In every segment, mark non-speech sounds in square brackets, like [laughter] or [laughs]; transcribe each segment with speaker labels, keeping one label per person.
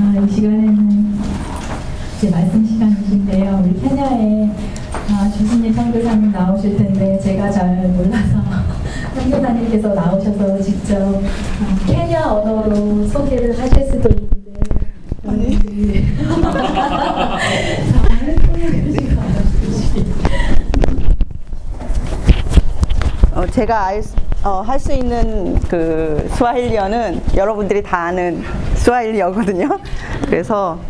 Speaker 1: 아, 이 시간에는 이제 말씀 시간이신데요. 우리 케냐에 아, 주신님 선교사님 나오실 텐데 제가 잘 몰라서 [laughs] 선교사님께서 나오셔서 직접 아, 케냐 언어로 소개를 하실 수도 있는데 통역해주시고 [laughs]
Speaker 2: 어, 제가 어, 할 수 있는 그 스와힐리어는 여러분들이 다 아는 스와힐리어거든요. 그래서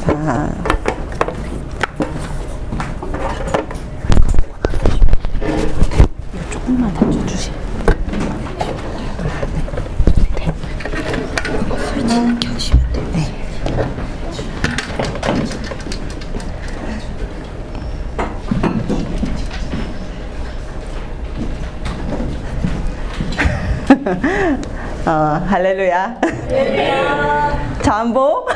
Speaker 2: 자. 조금만 더 주세요. 어, 할렐루야. 잠보.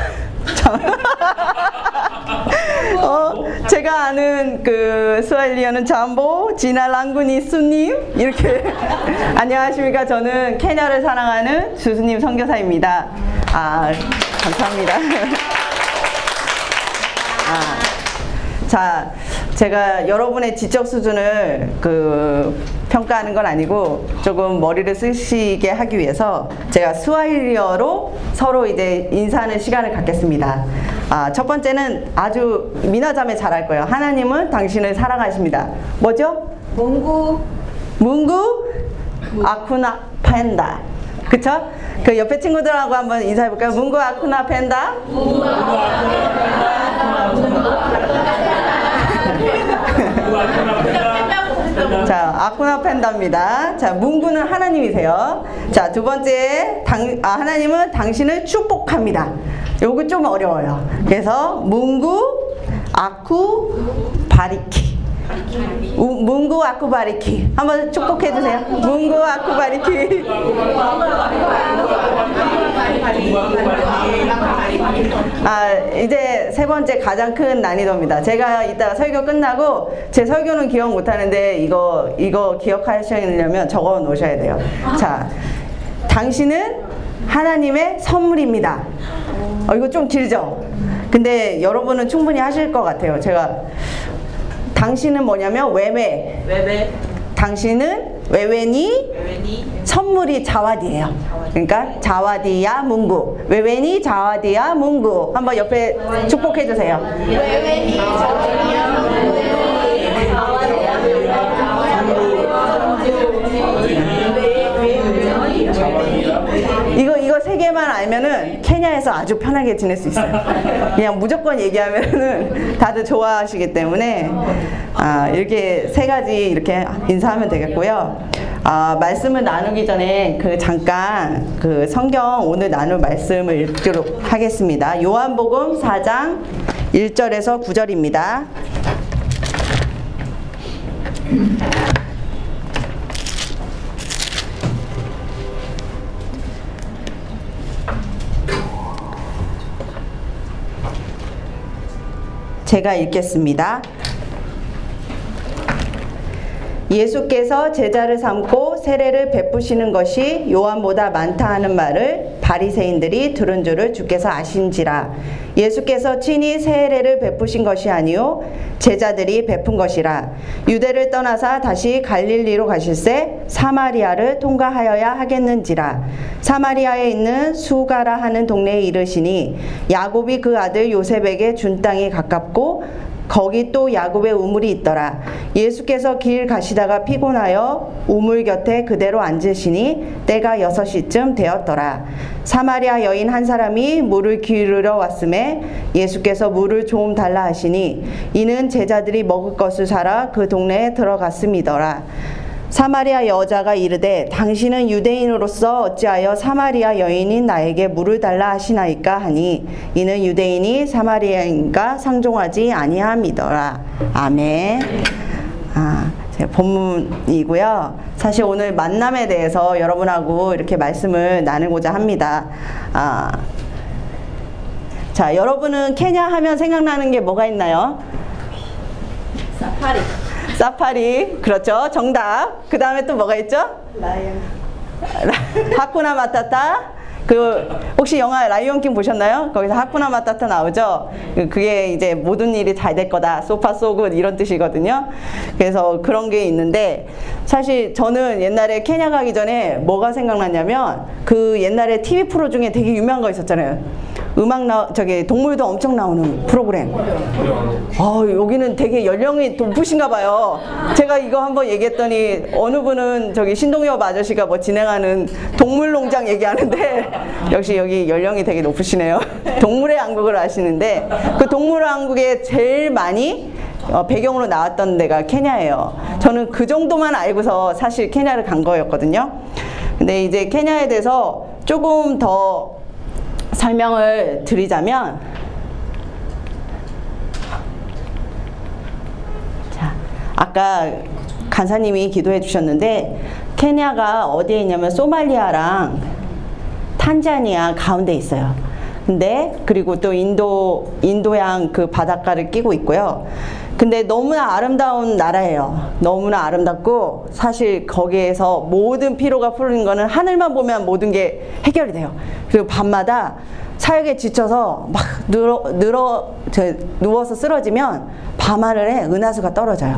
Speaker 2: 잠- [laughs] 어, 제가 아는 그 스와일리어는 잠보, 지나랑구니 수님 이렇게 [laughs] 안녕하십니까? 저는 케냐를 사랑하는 주수님 선교사입니다. 아, 감사합니다. [laughs] 아, 자, 제가 여러분의 지적 수준을 그 평가하는 건 아니고 조금 머리를 쓰시게 하기 위해서 제가 스와힐리어로 서로 이제 인사하는 시간을 갖겠습니다. 아, 첫 번째는 아주 미나자매 잘할 거예요. 하나님은 당신을 사랑하십니다. 뭐죠?
Speaker 3: 몽구
Speaker 2: 문구 아쿠나 펜다. 그쵸? 그 옆에 친구들하고 한번 인사해 볼까요? 문구 아쿠나 펜다. 자, 아쿠나 펜다 입니다. 자, 문구는 하나님이세요. 자, 두 번째, 당, 아, 하나님은 당신을 축복합니다. 요거 좀 어려워요. 그래서 문구, 아쿠, 바리키. 우, 문구 아쿠 바리키 한번 축복해 주세요. 문구 아쿠 바리키. 아 이제 세 번째 가장 큰 난이도입니다. 제가 이따 설교 끝나고 제 설교는 기억 못 하는데 이거 이거 기억하시려면 적어 놓으셔야 돼요. 자, 당신은 하나님의 선물입니다. 어, 이거 좀 길죠? 근데 여러분은 충분히 하실 것 같아요. 제가 당신은 뭐냐면 외외.
Speaker 3: 외외
Speaker 2: 당신은 외외니 선물이 자와디예요. 그러니까 자와디야 문구. 외외니 자와디야 문구. 한번 옆에 축복해 주세요. 이 거 이거 세 개만 알면은 케냐에서 아주 편하게 지낼 수 있어요. 그냥 무조건 얘기하면은 다들 좋아하시기 때문에 아, 이렇게 세 가지 이렇게 인사하면 되겠고요. 아, 말씀을 나누기 전에 그 잠깐 그 성경 오늘 나눌 말씀을 읽도록 하겠습니다. 요한복음 4장 1절에서 9절입니다. 제가 읽겠습니다. 예수께서 제자를 삼고 세례를 베푸시는 것이 요한보다 많다 하는 말을 바리새인들이 들은 줄을 주께서 아신지라. 예수께서 친히 세례를 베푸신 것이 아니요 제자들이 베푼 것이라. 유대를 떠나사 다시 갈릴리로 가실새 사마리아를 통과하여야 하겠는지라. 사마리아에 있는 수가라 하는 동네에 이르시니 야곱이 그 아들 요셉에게 준 땅이 가깝고 거기 또 야곱의 우물이 있더라. 예수께서 길 가시다가 피곤하여 우물 곁에 그대로 앉으시니 때가 여섯 시쯤 되었더라. 사마리아 여인 한 사람이 물을 기르러 왔음에 예수께서 물을 좀 달라 하시니 이는 제자들이 먹을 것을 사러 그 동네에 들어갔음이더라. 사마리아 여자가 이르되 당신은 유대인으로서 어찌하여 사마리아 여인인 나에게 물을 달라 하시나이까 하니 이는 유대인이 사마리아인과 상종하지 아니함이더라. 아멘. 아, 제 본문이고요. 사실 오늘 만남에 대해서 여러분하고 이렇게 말씀을 나누고자 합니다. 아, 자, 여러분은 케냐 하면 생각나는 게 뭐가 있나요?
Speaker 3: 사파리
Speaker 2: 사파리. 그렇죠? 정답. 그 다음에 또 뭐가 있죠?
Speaker 3: 라이언
Speaker 2: 하쿠나 [laughs] 마타타 그 혹시 영화 라이온킹 보셨나요? 거기서 하쿠나 마타타 나오죠. 그- 그게 이제 모든 일이 잘 될 거다. 소파 소굿 이런 뜻이거든요. 그래서 그런 게 있는데 사실 저는 옛날에 케냐 가기 전에 뭐가 생각났냐면 그 옛날에 TV 프로 중에 되게 유명한 거 있었잖아요. 음악 나 저기 동물도 엄청 나오는 프로그램. 아, 여기는 되게 연령이 높으신가 봐요. 제가 이거 한번 얘기했더니 어느 분은 저기 신동엽 아저씨가 뭐 진행하는 동물농장 얘기하는데 역시 여기 연령이 되게 높으시네요. [laughs] 동물의 왕국을 아시는데 그 동물의 왕국에 제일 많이 어, 배경으로 나왔던 데가 케냐예요. 저는 그 정도만 알고서 사실 케냐를 간 거였거든요. 근데 이제 케냐에 대해서 조금 더 설명을 드리자면 자, 아까 간사님이 기도해 주셨는데 케냐가 어디에 있냐면 소말리아랑 탄자니아 가운데 있어요. 근데 그리고 또 인도 인도양 그 바닷가를 끼고 있고요. 근데 너무나 아름다운 나라예요. 너무나 아름답고 사실 거기에서 모든 피로가 풀리는 거는 하늘만 보면 모든 게 해결이 돼요. 그리고 밤마다 사역에 지쳐서 막 늘어 늘어 저, 누워서 쓰러지면 밤하늘에 은하수가 떨어져요.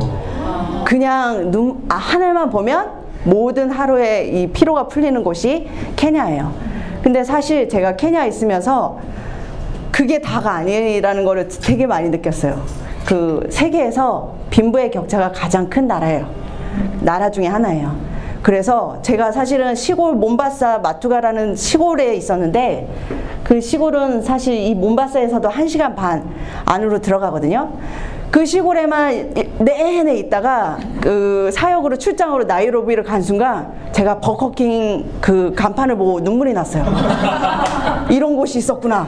Speaker 2: 그냥 눈, 아, 하늘만 보면 모든 하루의 이 피로가 풀리는 곳이 케냐예요. 근데 사실 제가 케냐에 있으면서 그게 다가 아니라는 거를 되게 많이 느꼈어요. 그 세계에서 빈부의 격차가 가장 큰 나라예요. 나라 중에 하나예요. 그래서 제가 사실은 시골 몬바사 마투가라는 시골에 있었는데 그 시골은 사실 이 몬바사에서도 1시간 반 안으로 들어가거든요. 그 시골에만 이- 내내 있다가 그 사역으로 출장으로 나이로비를 간 순간 제가 버커킹 그 간판을 보고 눈물이 났어요. [laughs] 이런 곳이 있었구나.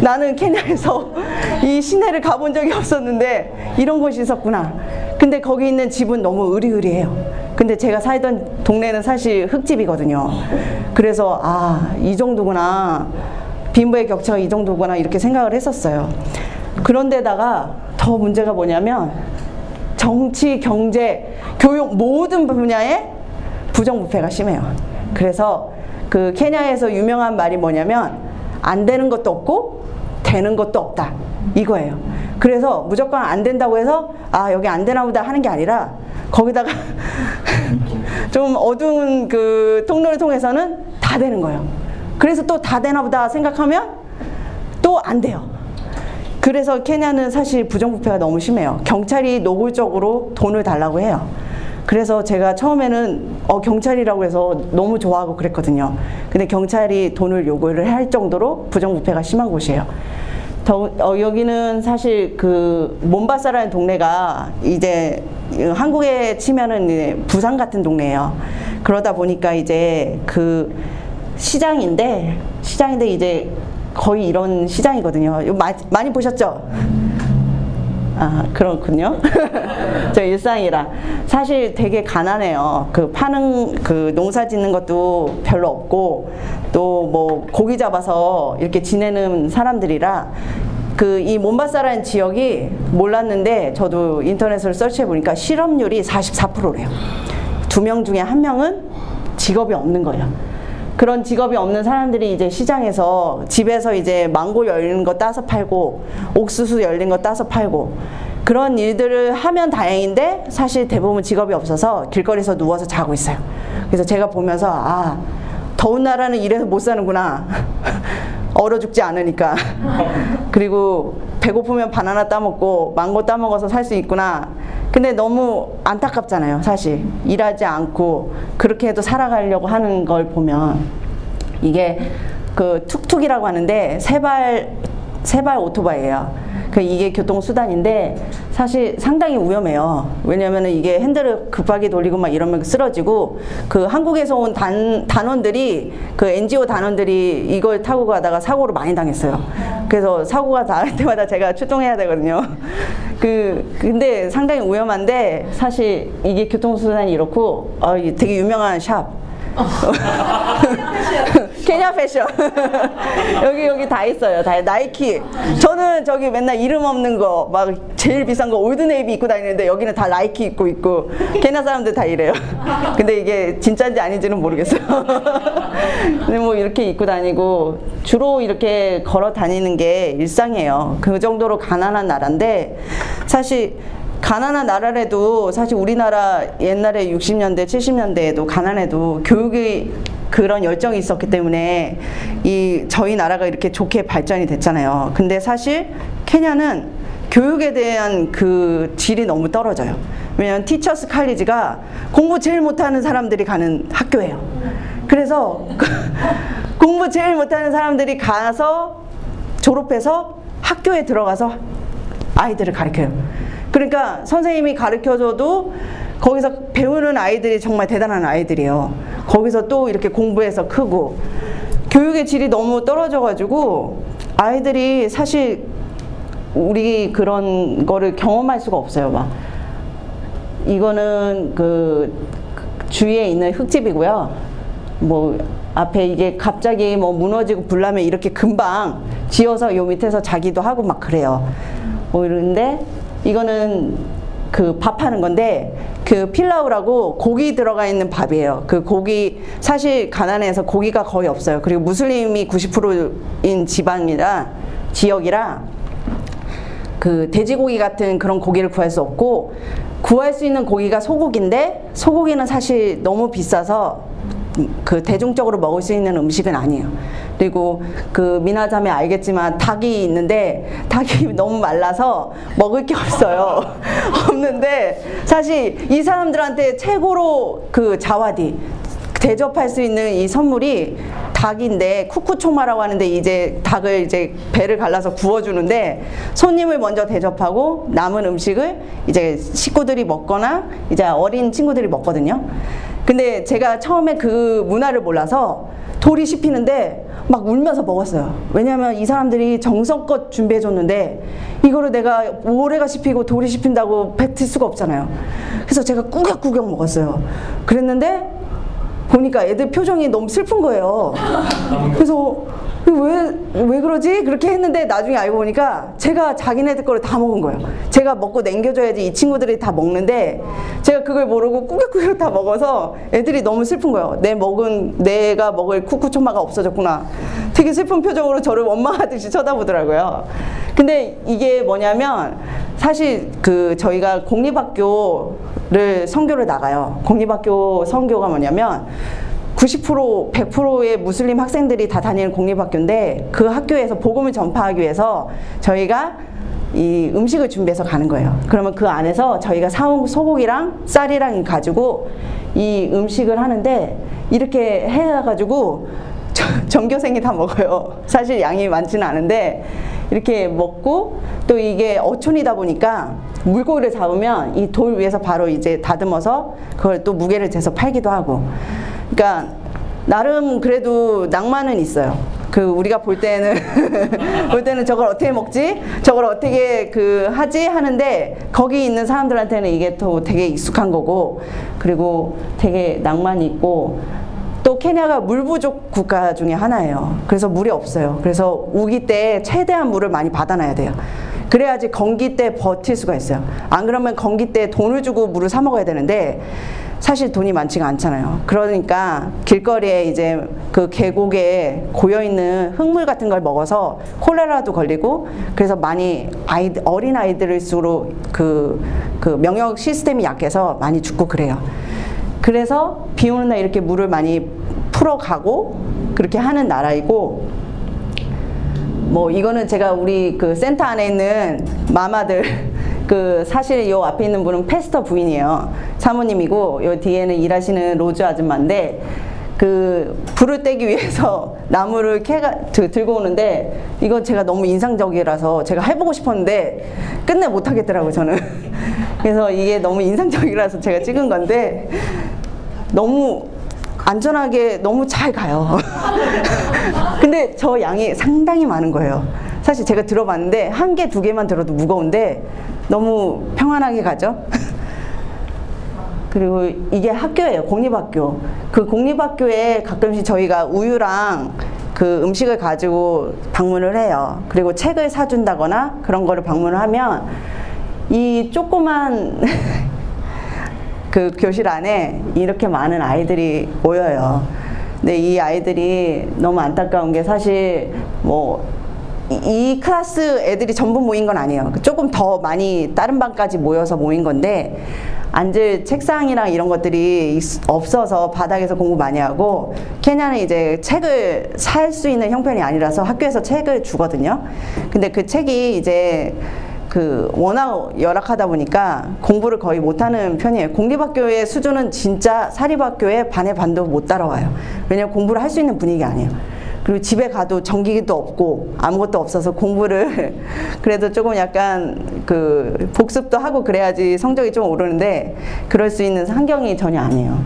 Speaker 2: 나는 케냐에서 [laughs] 이 시내를 가본 적이 없었는데 이런 곳이 있었구나. 근데 거기 있는 집은 너무 으리으리해요. 근데 제가 살던 동네는 사실 흙집이거든요. 그래서 아, 이 정도구나. 빈부의 격차가 이 정도구나 이렇게 생각을 했었어요. 그런데다가 더 문제가 뭐냐면 정치, 경제, 교육 모든 분야에 부정부패가 심해요. 그래서 그 케냐에서 유명한 말이 뭐냐면 안 되는 것도 없고 되는 것도 없다. 이거예요. 그래서 무조건 안 된다고 해서 아 여기 안 되나 보다 하는 게 아니라 거기다가 [laughs] 좀 어두운 그 통로를 통해서는 다 되는 거예요. 그래서 또 다 되나 보다 생각하면 또 안 돼요. 그래서 케냐는 사실 부정부패가 너무 심해요. 경찰이 노골적으로 돈을 달라고 해요. 그래서 제가 처음에는 어, 경찰이라고 해서 너무 좋아하고 그랬거든요. 근데 경찰이 돈을 요구를 할 정도로 부정부패가 심한 곳이에요. 더, 어, 여기는 사실 그 몬바사라는 동네가 이제 한국에 치면은 이제 부산 같은 동네예요. 그러다 보니까 이제 그 시장인데 시장인데 이제 거의 이런 시장이거든요. 많이 보셨죠? 아, 그렇군요. [laughs] 저 일상이라. 사실 되게 가난해요. 그 파는, 그 농사 짓는 것도 별로 없고, 또 뭐 고기 잡아서 이렇게 지내는 사람들이라, 그 이 몬바사라는 지역이 몰랐는데, 저도 인터넷으로 서치해 보니까 실업률이 44%래요. 두 명 중에 한 명은 직업이 없는 거예요. 그런 직업이 없는 사람들이 이제 시장에서 집에서 이제 망고 열린 거 따서 팔고 옥수수 열린 거 따서 팔고 그런 일들을 하면 다행인데 사실 대부분 직업이 없어서 길거리에서 누워서 자고 있어요. 그래서 제가 보면서 아 더운 나라는 이래서 못 사는구나. [laughs] 얼어 죽지 않으니까. [laughs] 그리고 배고프면 바나나 따먹고 망고 따먹어서 살 수 있구나. 근데 너무 안타깝잖아요, 사실. 일하지 않고 그렇게 해도 살아가려고 하는 걸 보면 이게 그 툭툭이라고 하는데 세발 세발 오토바이예요. 그 이게 교통 수단인데 사실 상당히 위험해요. 왜냐면은 이게 핸들을 급하게 돌리고 막 이러면 쓰러지고 그 한국에서 온 단, 단원들이 그 NGO 단원들이 이걸 타고 가다가 사고를 많이 당했어요. 그래서 사고가 났을 때마다 제가 출동해야 되거든요. 그 근데 상당히 위험한데 사실 이게 교통 수단이 이렇고 어, 되게 유명한 샵. [laughs] [laughs] 케냐 패션. [laughs] 여기 여기 다 있어요. 다 나이키. 저는 저기 맨날 이름 없는 거 막 제일 비싼 거 Old Navy 입고 다니는데 여기는 다 나이키 입고 있고 케냐 사람들 다 이래요. [laughs] 근데 이게 진짜인지 아닌지는 모르겠어요. [laughs] 근데 뭐 이렇게 입고 다니고 주로 이렇게 걸어 다니는 게 일상이에요. 그 정도로 가난한 나라인데 사실 가난한 나라라도 사실 우리나라 옛날에 60년대, 70년대에도 가난해도 교육이 그런 열정이 있었기 때문에 이 저희 나라가 이렇게 좋게 발전이 됐잖아요. 근데 사실 케냐는 교육에 대한 그 질이 너무 떨어져요. 왜냐면 티처스 칼리지가 공부 제일 못하는 사람들이 가는 학교예요. 그래서 [laughs] 공부 제일 못하는 사람들이 가서 졸업해서 학교에 들어가서 아이들을 가르쳐요. 그러니까 선생님이 가르쳐줘도 거기서 배우는 아이들이 정말 대단한 아이들이에요. 거기서 또 이렇게 공부해서 크고 교육의 질이 너무 떨어져가지고 아이들이 사실 우리 그런 거를 경험할 수가 없어요. 막 이거는 그 주위에 있는 흙집이고요. 뭐 앞에 이게 갑자기 뭐 무너지고 불나면 이렇게 금방 지어서 요 밑에서 자기도 하고 막 그래요. 뭐 이런데 이거는 그 밥하는 건데 그 필라우라고 고기 들어가 있는 밥이에요. 그 고기 사실 가난해서 고기가 거의 없어요. 그리고 무슬림이 90%인 지방이라 지역이라 그 돼지고기 같은 그런 고기를 구할 수 없고 구할 수 있는 고기가 소고기인데 소고기는 사실 너무 비싸서 그 대중적으로 먹을 수 있는 음식은 아니에요. 그리고 그 미나자매 알겠지만 닭이 있는데 닭이 [laughs] 너무 말라서 먹을 게 없어요. [laughs] 없는데 사실 이 사람들한테 최고로 그 자와디 대접할 수 있는 이 선물이 닭인데 쿠쿠초마라고 하는데 이제 닭을 이제 배를 갈라서 구워주는데 손님을 먼저 대접하고 남은 음식을 이제 식구들이 먹거나 이제 어린 친구들이 먹거든요. 근데 제가 처음에 그 문화를 몰라서 돌이 씹히는데 막 울면서 먹었어요. 왜냐하면 이 사람들이 정성껏 준비해줬는데 이거를 내가 모래가 씹히고 돌이 씹힌다고 뱉을 수가 없잖아요. 그래서 제가 꾸역꾸역 먹었어요. 그랬는데 보니까 애들 표정이 너무 슬픈 거예요. 그래서 왜, 왜 그러지? 그렇게 했는데 나중에 알고 보니까 제가 자기네들 거를 다 먹은 거예요. 제가 먹고 남겨줘야지 이 친구들이 다 먹는데 제가 그걸 모르고 꾸역꾸역 다 먹어서 애들이 너무 슬픈 거예요. 내 먹은, 내가 먹을 쿠쿠초마가 없어졌구나. 되게 슬픈 표정으로 저를 원망하듯이 쳐다보더라고요. 근데 이게 뭐냐면 사실 그 저희가 공립학교를 선교를 나가요. 공립학교 선교가 뭐냐면 90% 100%의 무슬림 학생들이 다 다니는 공립학교인데 그 학교에서 복음을 전파하기 위해서 저희가 이 음식을 준비해서 가는 거예요. 그러면 그 안에서 저희가 사온 소고기랑 쌀이랑 가지고 이 음식을 하는데 이렇게 해가지고 전교생이 다 먹어요. 사실 양이 많지는 않은데 이렇게 먹고 또 이게 어촌이다 보니까 물고기를 잡으면 이 돌 위에서 바로 이제 다듬어서 그걸 또 무게를 재서 팔기도 하고 그러니까 나름 그래도 낭만은 있어요. 그 우리가 볼 때는 [laughs] 볼 때는 저걸 어떻게 먹지? 저걸 어떻게 그 하지 하는데 거기 있는 사람들한테는 이게 또 되게 익숙한 거고 그리고 되게 낭만이 있고 또 케냐가 물 부족 국가 중에 하나예요. 그래서 물이 없어요. 그래서 우기 때 최대한 물을 많이 받아놔야 돼요. 그래야지 건기 때 버틸 수가 있어요. 안 그러면 건기 때 돈을 주고 물을 사 먹어야 되는데 사실 돈이 많지가 않잖아요. 그러니까 길거리에 이제 그 계곡에 고여 있는 흙물 같은 걸 먹어서 콜레라도 걸리고 그래서 많이 아이 어린 아이들일수록 그, 그 명역 시스템이 약해서 많이 죽고 그래요. 그래서 비 오는 날 이렇게 물을 많이 풀어가고 그렇게 하는 나라이고 뭐 이거는 제가 우리 그 센터 안에 있는 마마들 [laughs] 그 사실 요 앞에 있는 분은 pastor 부인이에요. 사모님이고 요 뒤에는 일하시는 로즈 아줌마인데 그 불을 떼기 위해서 [laughs] 나무를 캐가 드- 들고 오는데 이건 제가 너무 인상적이라서 제가 해보고 싶었는데 끝내 못 하겠더라고요 저는. [laughs] 그래서 이게 너무 인상적이라서 제가 찍은 건데 너무 안전하게 너무 잘 가요. [laughs] 근데 저 양이 상당히 많은 거예요. 사실 제가 들어봤는데 한 개, 두 개만 들어도 무거운데 너무 평안하게 가죠. [laughs] 그리고 이게 학교예요. 공립학교. 그 공립학교에 가끔씩 저희가 우유랑 그 음식을 가지고 방문을 해요. 그리고 책을 사준다거나 그런 거를 방문을 하면 이 조그만 [laughs] 그 교실 안에 이렇게 많은 아이들이 모여요. 근데 이 아이들이 너무 안타까운 게 사실 뭐 이 클래스 애들이 전부 모인 건 아니에요. 조금 더 많이 다른 방까지 모여서 모인 건데 앉을 책상이랑 이런 것들이 없어서 바닥에서 공부 많이 하고 케냐는 이제 책을 살 수 있는 형편이 아니라서 학교에서 책을 주거든요. 근데 그 책이 이제 그 워낙 열악하다 보니까 공부를 거의 못하는 편이에요. 공립학교의 수준은 진짜 사립학교의 반의 반도 못 따라와요. 왜냐면 공부를 할 수 있는 분위기 아니에요. 그리고 집에 가도 전기기도 없고 아무것도 없어서 공부를 [laughs] 그래도 조금 약간 그 복습도 하고 그래야지 성적이 좀 오르는데 그럴 수 있는 환경이 전혀 아니에요.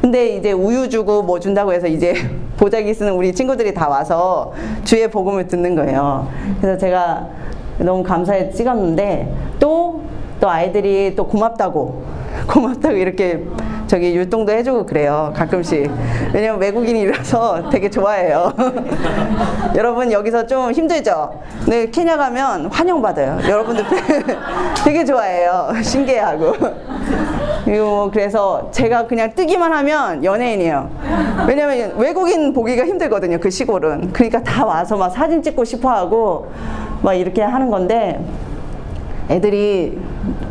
Speaker 2: 근데 이제 우유 주고 뭐 준다고 해서 이제 [laughs] 보자기 쓰는 우리 친구들이 다 와서 주의 복음을 듣는 거예요. 그래서 제가 너무 감사해 찍었는데 또 또 아이들이 또 고맙다고 [laughs] 고맙다고 이렇게 저기 율동도 해주고 그래요 가끔씩. 왜냐면 외국인이라서 되게 좋아해요. [laughs] 여러분 여기서 좀 힘들죠? 근데 케냐 가면 환영받아요. 여러분들 [laughs] 되게 좋아해요. 신기해하고. 그리고 그래서 제가 그냥 뜨기만 하면 연예인이에요. 왜냐면 외국인 보기가 힘들거든요 그 시골은. 그러니까 다 와서 막 사진 찍고 싶어 하고 막 이렇게 하는 건데 애들이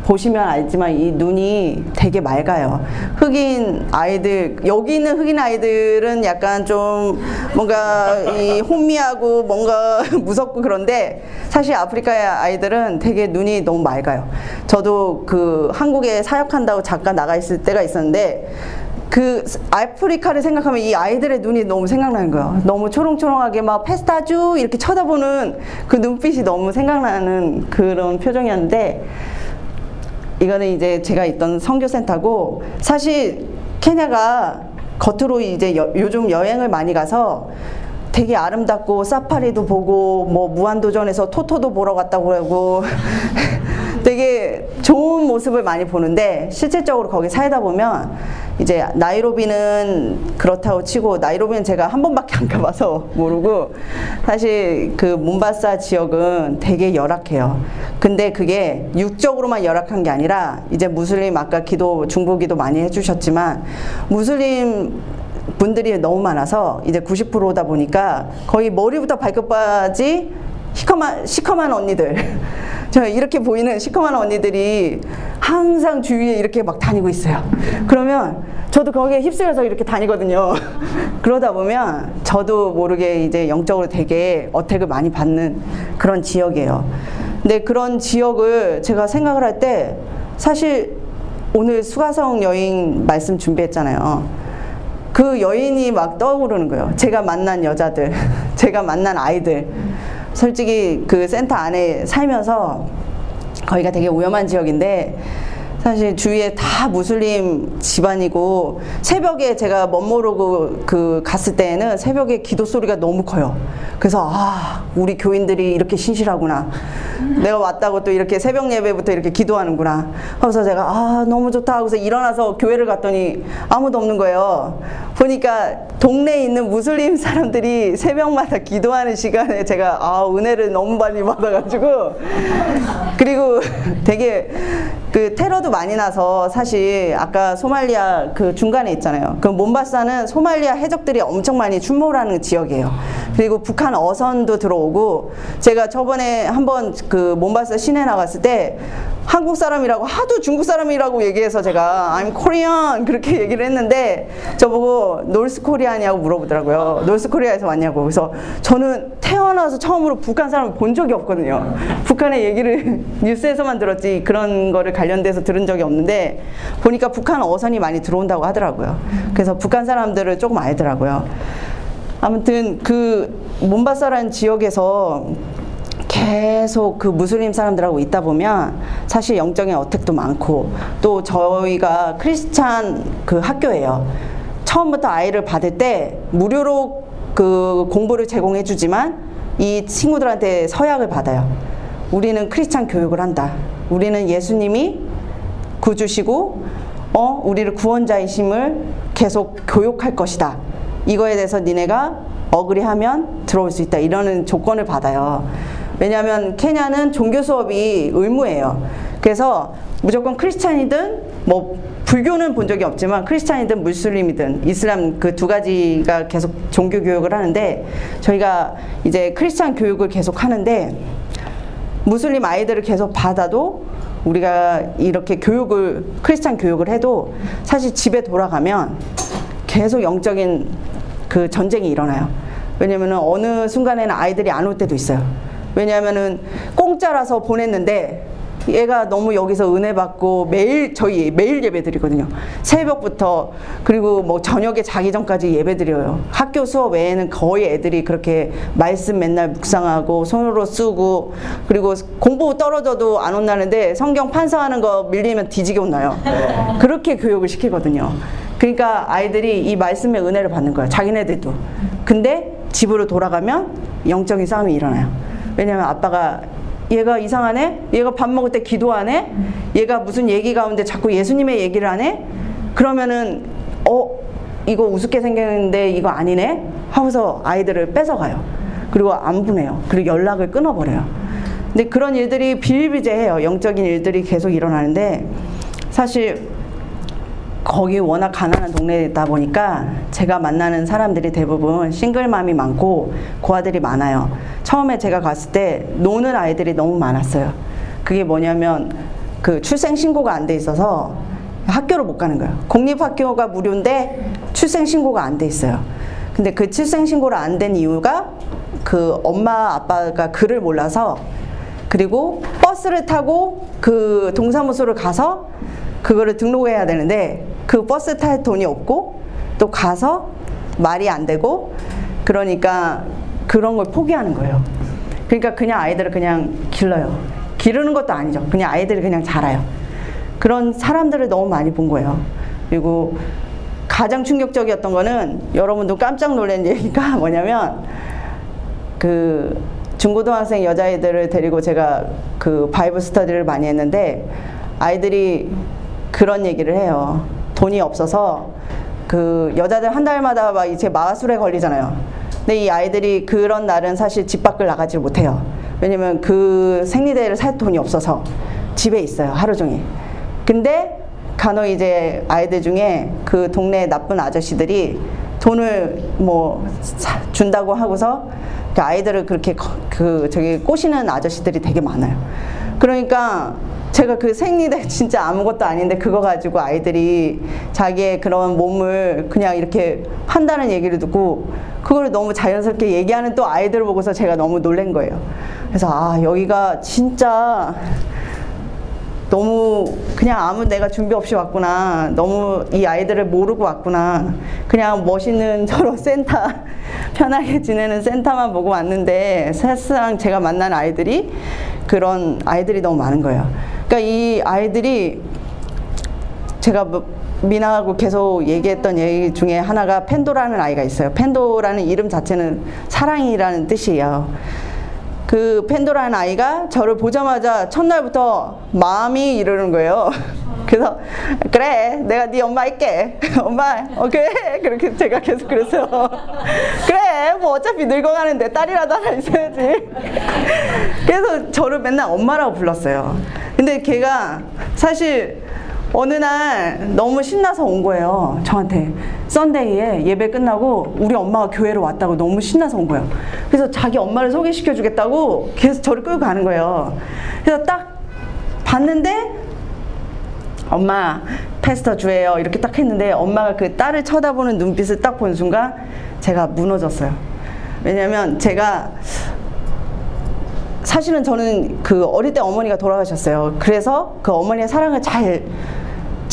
Speaker 2: 보시면 알지만 이 눈이 되게 맑아요. 흑인 아이들, 여기 있는 흑인 아이들은 약간 좀 뭔가 이 혼미하고 뭔가 [laughs] 무섭고 그런데 사실 아프리카의 아이들은 되게 눈이 너무 맑아요. 저도 그 한국에 사역한다고 잠깐 나가 있을 때가 있었는데 그 아프리카를 생각하면 이 아이들의 눈이 너무 생각나는 거예요. 너무 초롱초롱하게 막 페스타주 이렇게 쳐다보는 그 눈빛이 너무 생각나는 그런 표정이었는데 이거는 이제 제가 있던 선교센터고 사실 케냐가 겉으로 이제 여, 요즘 여행을 많이 가서 되게 아름답고 사파리도 보고 뭐 무한도전에서 토토도 보러 갔다고 하고 [laughs] 되게 좋은 모습을 많이 보는데 실질적으로 거기 살다 보면 이제 나이로비는 그렇다고 치고 나이로비는 제가 한 번밖에 안 가봐서 [laughs] 모르고 사실 그 몬바사 지역은 되게 열악해요. 근데 그게 육적으로만 열악한 게 아니라 이제 무슬림 아까 기도 중보기도 많이 해주셨지만 무슬림 분들이 너무 많아서 이제 90%다 보니까 거의 머리부터 발끝까지 시커먼 시커먼 언니들 [laughs] 저 이렇게 보이는 시커먼 언니들이 항상 주위에 이렇게 막 다니고 있어요. 그러면 저도 거기에 휩쓸려서 이렇게 다니거든요. [laughs] 그러다 보면 저도 모르게 이제 영적으로 되게 어택을 많이 받는 그런 지역이에요. 근데 그런 지역을 제가 생각을 할 때 사실 오늘 수가성 여인 말씀 준비했잖아요. 그 여인이 막 떠오르는 거예요. 제가 만난 여자들, [laughs] 제가 만난 아이들. 솔직히 그 센터 안에 살면서 거기가 되게 위험한 지역인데 사실 주위에 다 무슬림 집안이고 새벽에 제가 멋모르고 그 갔을 때에는 새벽에 기도 소리가 너무 커요. 그래서 아 우리 교인들이 이렇게 신실하구나. 내가 왔다고 또 이렇게 새벽 예배부터 이렇게 기도하는구나. 그래서 제가 아 너무 좋다 하고서 일어나서 교회를 갔더니 아무도 없는 거예요. 보니까 동네에 있는 무슬림 사람들이 새벽마다 기도하는 시간에 제가 아 은혜를 너무 많이 받아가지고 그리고 되게 그 테러도 많이 나서 사실 아까 소말리아 그 중간에 있잖아요. 그 몬바사는 소말리아 해적들이 엄청 많이 출몰하는 지역이에요. 그리고 북한 어선도 들어오고 제가 저번에 한번 그 몬바사 시내 나갔을 때 한국 사람이라고 하도 중국 사람이라고 얘기해서 제가 I'm Korean 그렇게 얘기를 했는데 저보고 North Korea냐고 물어보더라고요. North Korea에서 왔냐고. 그래서 저는 태어나서 처음으로 북한 사람을 본 적이 없거든요. 북한의 얘기를 [laughs] 뉴스에서만 들었지 그런 거를 관련돼서 들은 적이 없는데 보니까 북한 어선이 많이 들어온다고 하더라고요. 그래서 북한 사람들을 조금 알더라고요. 아무튼 그 몬바사라는 지역에서 계속 그 무슬림 사람들하고 있다 보면 사실 영적인 어택도 많고 또 저희가 크리스찬 그 학교예요. 처음부터 아이를 받을 때 무료로 그 공부를 제공해 주지만 이 친구들한테 서약을 받아요. 우리는 크리스찬 교육을 한다. 우리는 예수님이 구주시고 어 우리를 구원자이심을 계속 교육할 것이다. 이거에 대해서 니네가 어그리하면 들어올 수 있다. 이러는 조건을 받아요. 왜냐하면 케냐는 종교 수업이 의무예요. 그래서 무조건 크리스찬이든 뭐 불교는 본 적이 없지만 크리스찬이든 무슬림이든 이슬람 그 두 가지가 계속 종교 교육을 하는데 저희가 이제 크리스찬 교육을 계속 하는데 무슬림 아이들을 계속 받아도 우리가 이렇게 교육을 크리스찬 교육을 해도 사실 집에 돌아가면 계속 영적인 그 전쟁이 일어나요. 왜냐면은 어느 순간에는 아이들이 안 올 때도 있어요. 왜냐하면은 공짜라서 보냈는데 얘가 너무 여기서 은혜 받고 매일 저희 매일 예배 드리거든요. 새벽부터 그리고 뭐 저녁에 자기 전까지 예배 드려요. 학교 수업 외에는 거의 애들이 그렇게 말씀 맨날 묵상하고 손으로 쓰고 그리고 공부 떨어져도 안 혼나는데 성경 판사하는 거 밀리면 뒤지게 혼나요. 그렇게 교육을 시키거든요. 그러니까 아이들이 이 말씀의 은혜를 받는 거예요. 자기네들도. 근데 집으로 돌아가면 영적인 싸움이 일어나요. 왜냐면 아빠가 얘가 이상하네? 얘가 밥 먹을 때 기도 안 해? 얘가 무슨 얘기 가운데 자꾸 예수님의 얘기를 안 해? 그러면은 어 이거 우습게 생겼는데 이거 아니네? 하고서 아이들을 뺏어가요. 그리고 안 보내요. 그리고 연락을 끊어버려요. 근데 그런 일들이 비일비재해요. 영적인 일들이 계속 일어나는데 사실 거기 워낙 가난한 동네다 보니까 제가 만나는 사람들이 대부분 싱글맘이 많고 고아들이 많아요. 처음에 제가 갔을 때 노는 아이들이 너무 많았어요. 그게 뭐냐면 그 출생 신고가 안 돼 있어서 학교를 못 가는 거예요. 공립학교가 무료인데 출생 신고가 안 돼 있어요. 근데 그 출생 신고를 안 된 이유가 그 엄마 아빠가 글을 몰라서 그리고 버스를 타고 그 동사무소를 가서 그거를 등록해야 되는데 그 버스 탈 돈이 없고 또 가서 말이 안 되고 그러니까 그런 걸 포기하는 거예요. 그러니까 그냥 아이들을 그냥 길러요. 기르는 것도 아니죠. 그냥 아이들이 그냥 자라요. 그런 사람들을 너무 많이 본 거예요. 그리고 가장 충격적이었던 거는 여러분도 깜짝 놀란 얘기가 [laughs] 뭐냐면 그 중고등학생 여자애들을 데리고 제가 그 바이블 스터디를 많이 했는데 아이들이 그런 얘기를 해요. 돈이 없어서 그 여자들 한 달마다 막 이제 마술에 걸리잖아요. 근데 이 아이들이 그런 날은 사실 집 밖을 나가지 못해요. 왜냐면 그 생리대를 살 돈이 없어서 집에 있어요. 하루 종일. 근데 간혹 이제 아이들 중에 그 동네 나쁜 아저씨들이 돈을 뭐 사- 준다고 하고서 그 아이들을 그렇게 거- 그 저기 꼬시는 아저씨들이 되게 많아요. 그러니까 제가 그 생리대 [laughs] 진짜 아무것도 아닌데 그거 가지고 아이들이 자기의 그런 몸을 그냥 이렇게 판다는 얘기를 듣고 그걸 너무 자연스럽게 얘기하는 또 아이들을 보고서 제가 너무 놀란 거예요. 그래서 아 여기가 진짜 너무 그냥 아무 내가 준비 없이 왔구나. 너무 이 아이들을 모르고 왔구나. 그냥 멋있는 [laughs] 저런 센터, 편하게 지내는 센터만 보고 왔는데 사실상 제가 만난 아이들이 그런 아이들이 너무 많은 거예요. 그러니까 이 아이들이 제가 뭐 미나하고 계속 얘기했던 얘기 중에 하나가 펜도라는 아이가 있어요. 펜도라는 이름 자체는 사랑이라는 뜻이에요. 그 펜도라는 아이가 저를 보자마자 첫날부터 마음이 이러는 거예요. [laughs] 그래서 그래 내가 네 엄마 할게. [laughs] 엄마 어 그래 그렇게 제가 계속 그랬어요. [laughs] 그래 뭐 어차피 늙어가는데 딸이라도 하나 있어야지. 그래서 저를 맨날 엄마라고 불렀어요. 근데 걔가 사실 어느 날 너무 신나서 온 거예요 저한테. 썬데이에 예배 끝나고 우리 엄마가 교회로 왔다고 너무 신나서 온 거예요. 그래서 자기 엄마를 소개시켜 주겠다고 계속 저를 끌고 가는 거예요. 그래서 딱 봤는데 엄마 패스터 주예요. 이렇게 딱 했는데 엄마가 그 딸을 쳐다보는 눈빛을 딱 본 순간 제가 무너졌어요. 왜냐면 제가 사실은 저는 그 어릴 때 어머니가 돌아가셨어요. 그래서 그 어머니의 사랑을 잘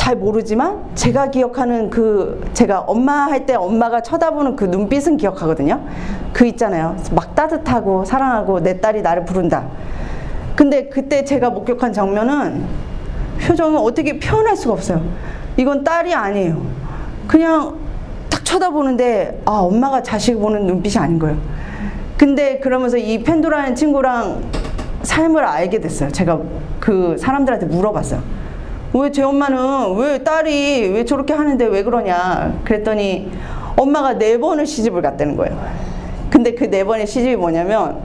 Speaker 2: 잘 모르지만 제가 기억하는 그 제가 엄마 할 때 엄마가 쳐다보는 그 눈빛은 기억하거든요 그 있잖아요 막 따뜻하고 사랑하고 내 딸이 나를 부른다 근데 그때 제가 목격한 장면은 표정을 어떻게 표현할 수가 없어요. 이건 딸이 아니에요. 그냥 딱 쳐다보는데 아 엄마가 자식 보는 눈빛이 아닌 거예요. 근데 그러면서 이 펜도라는 친구랑 삶을 알게 됐어요. 제가 그 사람들한테 물어봤어요. 왜 제 엄마는 왜 딸이 왜 저렇게 하는데 왜 그러냐 그랬더니 엄마가 네 번을 시집을 갔다는 거예요. 근데 그 네 번의 시집이 뭐냐면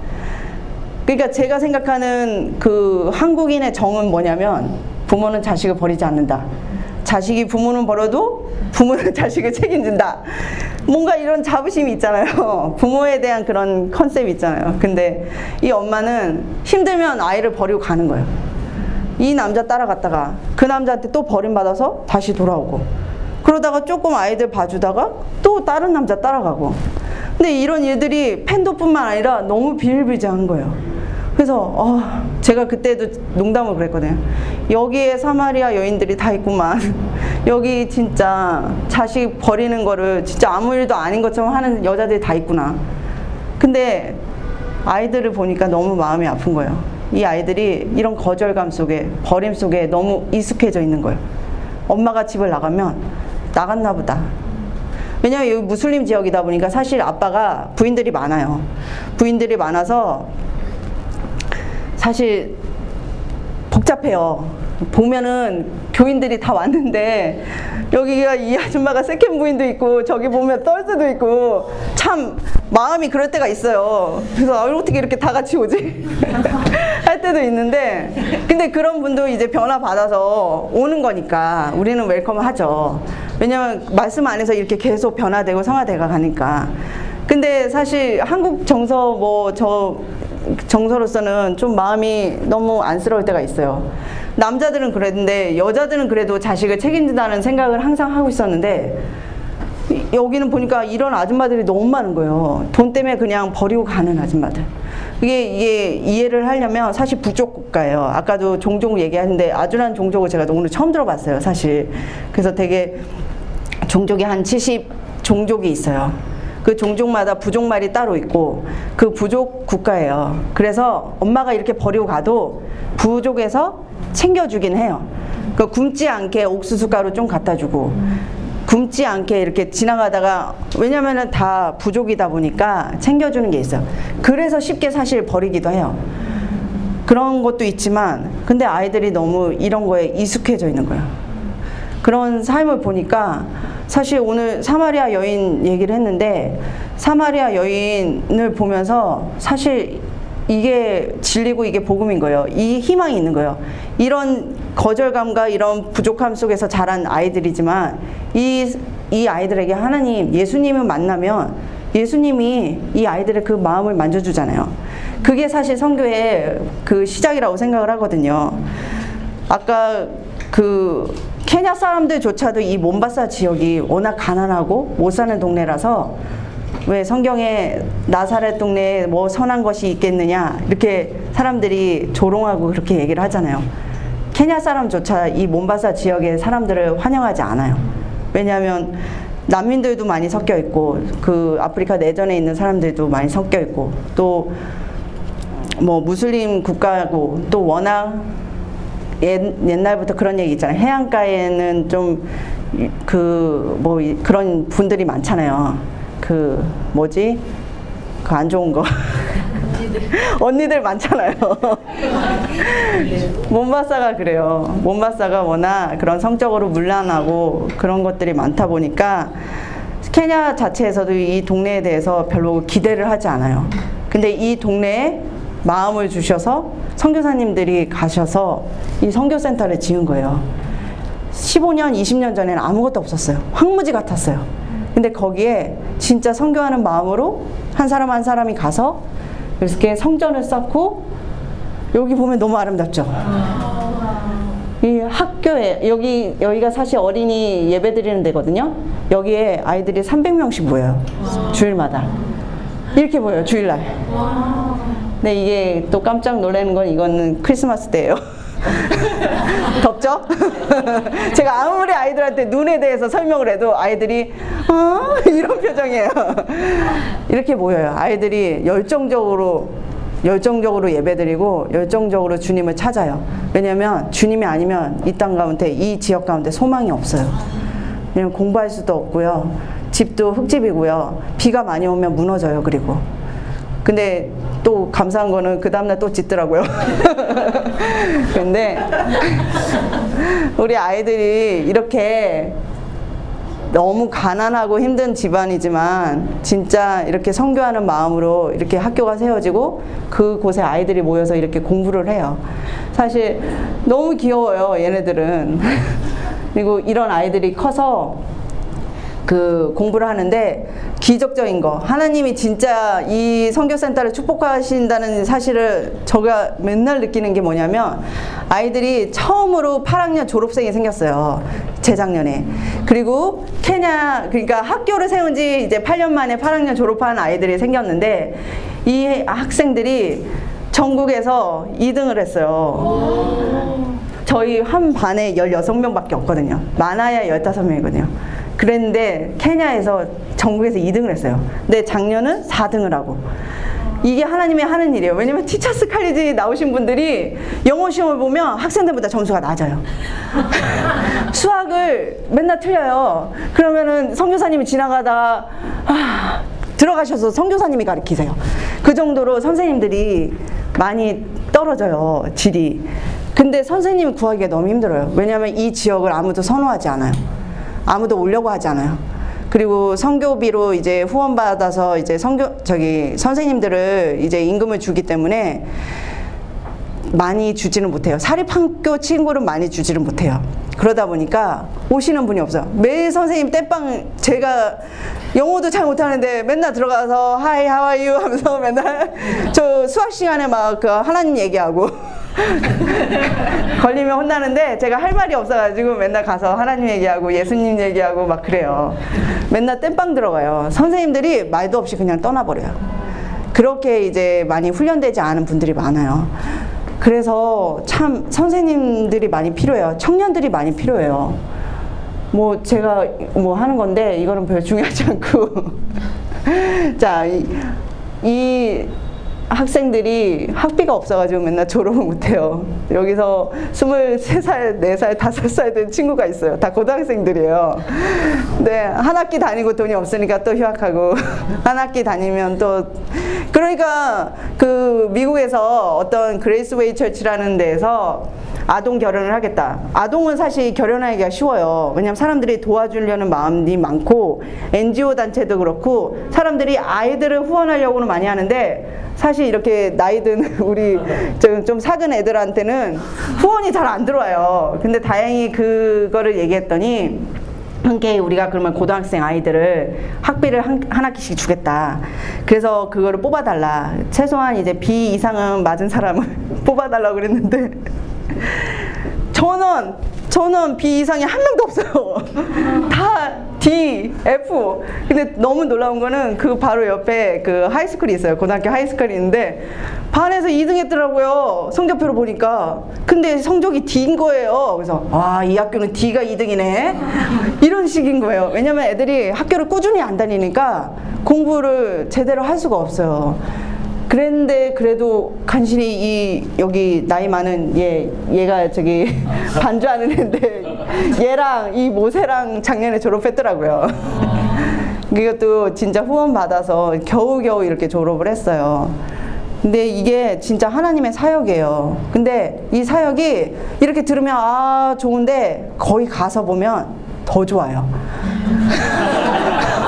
Speaker 2: 그러니까 제가 생각하는 그 한국인의 정은 뭐냐면 부모는 자식을 버리지 않는다. 자식이 부모는 벌어도 부모는 [laughs] 자식을 책임진다. 뭔가 이런 자부심이 있잖아요. [laughs] 부모에 대한 그런 컨셉이 있잖아요. 근데 이 엄마는 힘들면 아이를 버리고 가는 거예요. 이 남자 따라갔다가 그 남자한테 또 버림받아서 다시 돌아오고 그러다가 조금 아이들 봐주다가 또 다른 남자 따라가고 근데 이런 일들이 팬도뿐만 아니라 너무 비일비재한 거예요. 그래서 어, 제가 그때도 농담을 그랬거든요. 여기에 사마리아 여인들이 다 있구만. [laughs] 여기 진짜 자식 버리는 거를 진짜 아무 일도 아닌 것처럼 하는 여자들이 다 있구나. 근데 아이들을 보니까 너무 마음이 아픈 거예요. 이 아이들이 이런 거절감 속에 버림 속에 너무 익숙해져 있는 거예요. 엄마가 집을 나가면 나갔나 보다. 왜냐면 여기 무슬림 지역이다 보니까 사실 아빠가 부인들이 많아요. 부인들이 많아서 사실 복잡해요. 보면은 교인들이 다 왔는데 여기가 이 아줌마가 second 부인도 있고 저기 보면 third도 있고 참 마음이 그럴 때가 있어요. 그래서 아, 어떻게 이렇게 다 같이 오지? [laughs] 할 때도 있는데 근데 그런 분도 이제 변화 받아서 오는 거니까 우리는 웰컴을 하죠. 왜냐면 말씀 안에서 이렇게 계속 변화되고 성화돼가 가니까. 근데 사실 한국 정서 뭐 저 정서로서는 좀 마음이 너무 안쓰러울 때가 있어요. 남자들은 그랬는데 여자들은 그래도 자식을 책임진다는 생각을 항상 하고 있었는데 이- 여기는 보니까 이런 아줌마들이 너무 많은 거예요. 돈 때문에 그냥 버리고 가는 아줌마들. 이게, 이게 이해를 하려면 사실 부족 국가예요. 아까도 종족 얘기하는데 아주란 종족을 제가 오늘 처음 들어봤어요, 사실. 그래서 되게 종족이 한 70 종족이 있어요. 그 종족마다 부족말이 따로 있고 그 부족 국가예요. 그래서 엄마가 이렇게 버리고 가도 부족에서 챙겨주긴 해요. 그 굶지 않게 옥수수 가루 좀 갖다 주고 굶지 않게 이렇게 지나가다가 왜냐면은 다 부족이다 보니까 챙겨주는 게 있어요. 그래서 쉽게 사실 버리기도 해요. 그런 것도 있지만 근데 아이들이 너무 이런 거에 익숙해져 있는 거예요. 그런 삶을 보니까 사실 오늘 사마리아 여인 얘기를 했는데 사마리아 여인을 보면서 사실 이게 진리고 이게 복음인 거예요. 이 희망이 있는 거예요. 이런 거절감과 이런 부족함 속에서 자란 아이들이지만 이, 이 아이들에게 하나님, 예수님을 만나면 예수님이 이 아이들의 그 마음을 만져주잖아요. 그게 사실 선교의 그 시작이라고 생각을 하거든요. 아까 그 케냐 사람들조차도 이 몬바사 지역이 워낙 가난하고 못 사는 동네라서 왜 성경에 나사렛 동네에 뭐 선한 것이 있겠느냐 이렇게 사람들이 조롱하고 그렇게 얘기를 하잖아요. 케냐 사람조차 이 몬바사 지역의 사람들을 환영하지 않아요. 왜냐하면 난민들도 많이 섞여 있고 그 아프리카 내전에 있는 사람들도 많이 섞여 있고 또 뭐 무슬림 국가고 또 워낙 옛, 옛날부터 그런 얘기 있잖아요. 해안가에는 좀 그 뭐 그런 분들이 많잖아요. 그 뭐지? 그 안 좋은 거. [laughs] 언니들 많잖아요. [laughs] 몬바사가 그래요. 몬바사가 워낙 그런 성적으로 문란하고 그런 것들이 많다 보니까 케냐 자체에서도 이 동네에 대해서 별로 기대를 하지 않아요. 근데 이 동네에 마음을 주셔서 선교사님들이 가셔서 이 선교센터를 지은 거예요. 15년, 20년 전에는 아무것도 없었어요. 황무지 같았어요. 근데 거기에 진짜 선교하는 마음으로 한 사람 한 사람이 가서 이렇게 성전을 쌓고 여기 보면 너무 아름답죠. 이 학교에 여기 여기가 사실 어린이 예배 드리는 데거든요. 여기에 아이들이 300명씩 모여요. 주일마다. 이렇게 모여요. 주일날. 근데 이게 또 깜짝 놀라는 건 이거는 크리스마스 때예요. [laughs] [laughs] 덥죠? [laughs] 제가 아무리 아이들한테 눈에 대해서 설명을 해도 아이들이 아 [laughs] 이런 표정이에요. 이렇게 모여요. 아이들이 열정적으로 열정적으로 예배드리고 열정적으로 주님을 찾아요. 왜냐하면 주님이 아니면 이 땅 가운데 이 지역 가운데 소망이 없어요. 왜냐면 공부할 수도 없고요. 집도 흙집이고요. 비가 많이 오면 무너져요. 그리고 근데 또 감사한 거는 그 다음날 또 짖더라고요. [laughs] 근데 우리 아이들이 이렇게 너무 가난하고 힘든 집안이지만 진짜 이렇게 선교하는 마음으로 이렇게 학교가 세워지고 그곳에 아이들이 모여서 이렇게 공부를 해요. 사실 너무 귀여워요, 얘네들은. [laughs] 그리고 이런 아이들이 커서 그 공부를 하는데 기적적인 거. 하나님이 진짜 이 선교센터를 축복하신다는 사실을 제가 맨날 느끼는 게 뭐냐면 아이들이 처음으로 8학년 졸업생이 생겼어요. 재작년에. 그리고 케냐 그러니까 학교를 세운 지 이제 8년 만에 8학년 졸업한 아이들이 생겼는데 이 학생들이 전국에서 2등을 했어요. 저희 한 반에 16명밖에 없거든요. 많아야 15명이거든요 그랬는데 케냐에서 전국에서 2등을 했어요. 근데 작년은 4등을 하고. 이게 하나님의 하는 일이에요. 왜냐면 티처스 칼리지 나오신 분들이 영어 시험을 보면 학생들보다 점수가 낮아요. [laughs] 수학을 맨날 틀려요. 그러면은 선교사님이 지나가다 아, 들어가셔서 선교사님이 가르치세요. 그 정도로 선생님들이 많이 떨어져요. 질이. 근데 선생님 구하기가 너무 힘들어요. 왜냐하면 이 지역을 아무도 선호하지 않아요. 아무도 오려고 하지 않아요. 그리고 성교비로 이제 후원 받아서 이제 성교 저기 선생님들을 이제 임금을 주기 때문에 많이 주지는 못해요. 사립학교 친구를 많이 주지는 못해요. 그러다 보니까 오시는 분이 없어요. 매일 선생님 땜빵 제가 영어도 잘 못하는데 맨날 들어가서 하이 하와이유 하면서 맨날 [laughs] 저 수학 시간에 막 그 하나님 얘기하고 [laughs] 걸리면 혼나는데 제가 할 말이 없어가지고 맨날 가서 하나님 얘기하고 예수님 얘기하고 막 그래요. 맨날 땜빵 들어가요. 선생님들이 말도 없이 그냥 떠나버려요. 그렇게 이제 많이 훈련되지 않은 분들이 많아요. 그래서 참 선생님들이 많이 필요해요. 청년들이 많이 필요해요. 뭐 제가 뭐 하는 건데 이거는 별로 중요하지 않고 [laughs] 자, 이, 이 학생들이 학비가 없어가지고 맨날 졸업을 못해요. 여기서 23살, 4살, 5살 된 친구가 있어요. 다 고등학생들이에요. 네, 한 학기 다니고 돈이 없으니까 또 휴학하고, [laughs] 한 학기 다니면 또, 그러니까 그 미국에서 어떤 Graceway Church라는 데에서 아동 결연을 하겠다. 아동은 사실 결연하기가 쉬워요. 왜냐면 사람들이 도와주려는 마음이 많고 NGO 단체도 그렇고 사람들이 아이들을 후원하려고는 많이 하는데 사실 이렇게 나이든 [laughs] 우리 좀 작은 애들한테는 후원이 잘 안 들어와요. 근데 다행히 그거를 얘기했더니 함께 우리가 그러면 고등학생 아이들을 학비를 한, 한 학기씩 주겠다. 그래서 그거를 뽑아달라. 최소한 이제 B 이상은 맞은 사람을 [laughs] 뽑아달라고 그랬는데 [laughs] 저는 저는 B 이상이 한 명도 없어요. [laughs] 다 D, F. 근데 너무 놀라운 거는 그 바로 옆에 그 하이스쿨이 있어요. 고등학교 하이스쿨이 있는데 반에서 2등 했더라고요. 성적표를 보니까. 근데 성적이 D인 거예요. 그래서 와, 이 학교는 D가 2등이네. [laughs] 이런 식인 거예요. 왜냐면 애들이 학교를 꾸준히 안 다니니까 공부를 제대로 할 수가 없어요. 그랬는데 그래도 간신히 이 여기 나이 많은 얘 얘가 저기 [laughs] 반주하는 애인데 얘랑 이 모세랑 작년에 졸업했더라고요. [laughs] 이것도 진짜 후원 받아서 겨우겨우 이렇게 졸업을 했어요. 근데 이게 진짜 하나님의 사역이에요. 근데 이 사역이 이렇게 들으면 아 좋은데 거기 가서 보면 더 좋아요. [laughs]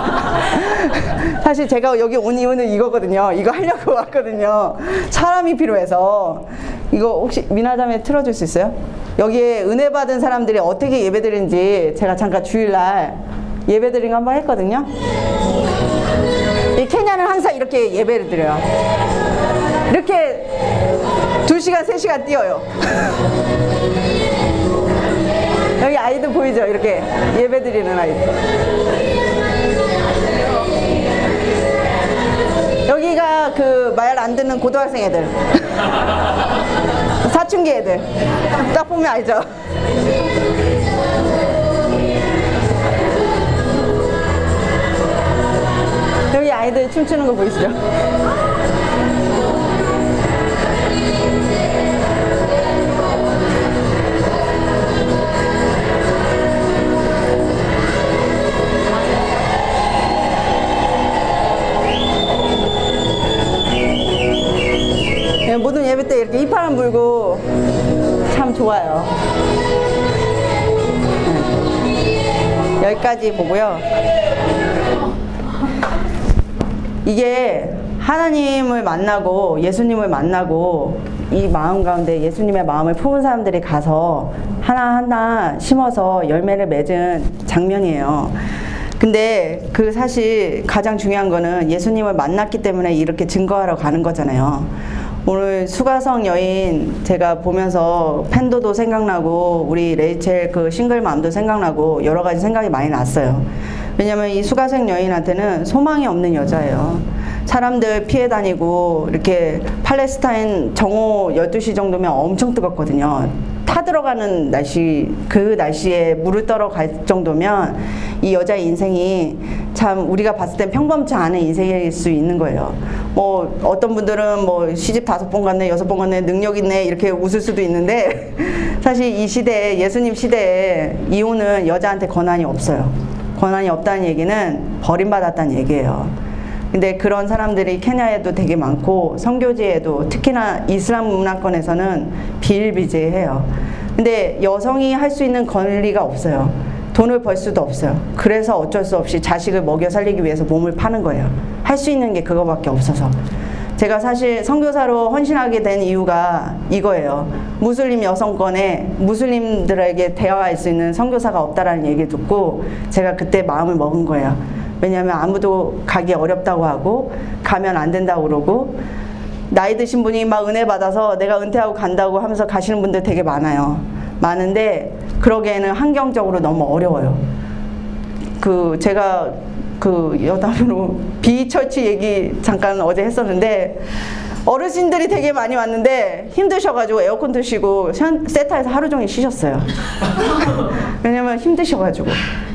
Speaker 2: 사실 제가 여기 온 이유는 이거거든요. 이거 하려고 [laughs] 왔거든요. 사람이 필요해서. 이거 혹시 미나자매 틀어줄 수 있어요? 여기에 은혜 받은 사람들이 어떻게 예배 드리는지 제가 잠깐 주일날 예배 드린 거 한번 했거든요. 이 케냐는 항상 이렇게 예배를 드려요. 이렇게 2시간, 3시간 뛰어요. [laughs] 여기 아이들 보이죠? 이렇게 예배 드리는 아이들. 여기가 그 말 안 듣는 고등학생 애들. [laughs] 사춘기 애들. 딱 보면 알죠? [laughs] 여기 아이들 춤추는 거 보이시죠? 예, 모든 예배 때 이렇게 이파람 불고 참 좋아요. 네. 여기까지 보고요. 이게 하나님을 만나고 예수님을 만나고 이 마음 가운데 예수님의 마음을 품은 사람들이 가서 하나하나 심어서 열매를 맺은 장면이에요. 근데 그 사실 가장 중요한 거는 예수님을 만났기 때문에 이렇게 증거하러 가는 거잖아요. 오늘 수가성 여인 제가 보면서 팬도도 생각나고 우리 레이첼 그 싱글맘도 생각나고 여러 가지 생각이 많이 났어요. 왜냐면 이 수가성 여인한테는 소망이 없는 여자예요. 사람들 피해 다니고 이렇게 팔레스타인 정오 12시 정도면 엄청 뜨겁거든요. 타 들어가는 날씨 그 날씨에 물을 떨어 갈 정도면 이 여자의 인생이 참 우리가 봤을 땐 평범치 않은 인생일 수 있는 거예요. 뭐 어떤 분들은 뭐 시집 다섯 번 갔네 여섯 번 갔네 능력 있네 이렇게 웃을 수도 있는데 [laughs] 사실 이 시대에 예수님 시대에 이혼은 여자한테 권한이 없어요. 권한이 없다는 얘기는 버림받았다는 얘기예요. 근데 그런 사람들이 케냐에도 되게 많고 성교지에도 특히나 이슬람 문화권에서는 비일비재해요. 근데 여성이 할 수 있는 권리가 없어요. 돈을 벌 수도 없어요. 그래서 어쩔 수 없이 자식을 먹여 살리기 위해서 몸을 파는 거예요. 할 수 있는 게 그거밖에 없어서. 제가 사실 선교사로 헌신하게 된 이유가 이거예요. 무슬림 여성권에 무슬림들에게 대화할 수 있는 선교사가 없다라는 얘기를 듣고 제가 그때 마음을 먹은 거예요. 왜냐하면 아무도 가기 어렵다고 하고 가면 안 된다고 그러고 나이 드신 분이 막 은혜 받아서 내가 은퇴하고 간다고 하면서 가시는 분들 되게 많아요. 많은데 그러기에는 환경적으로 너무 어려워요. 그 제가 그 여담으로 [laughs] 비처치 얘기 잠깐 어제 했었는데 어르신들이 되게 많이 왔는데 힘드셔가지고 에어컨 드시고 세타에서 하루 종일 쉬셨어요. [laughs] 왜냐면 힘드셔가지고.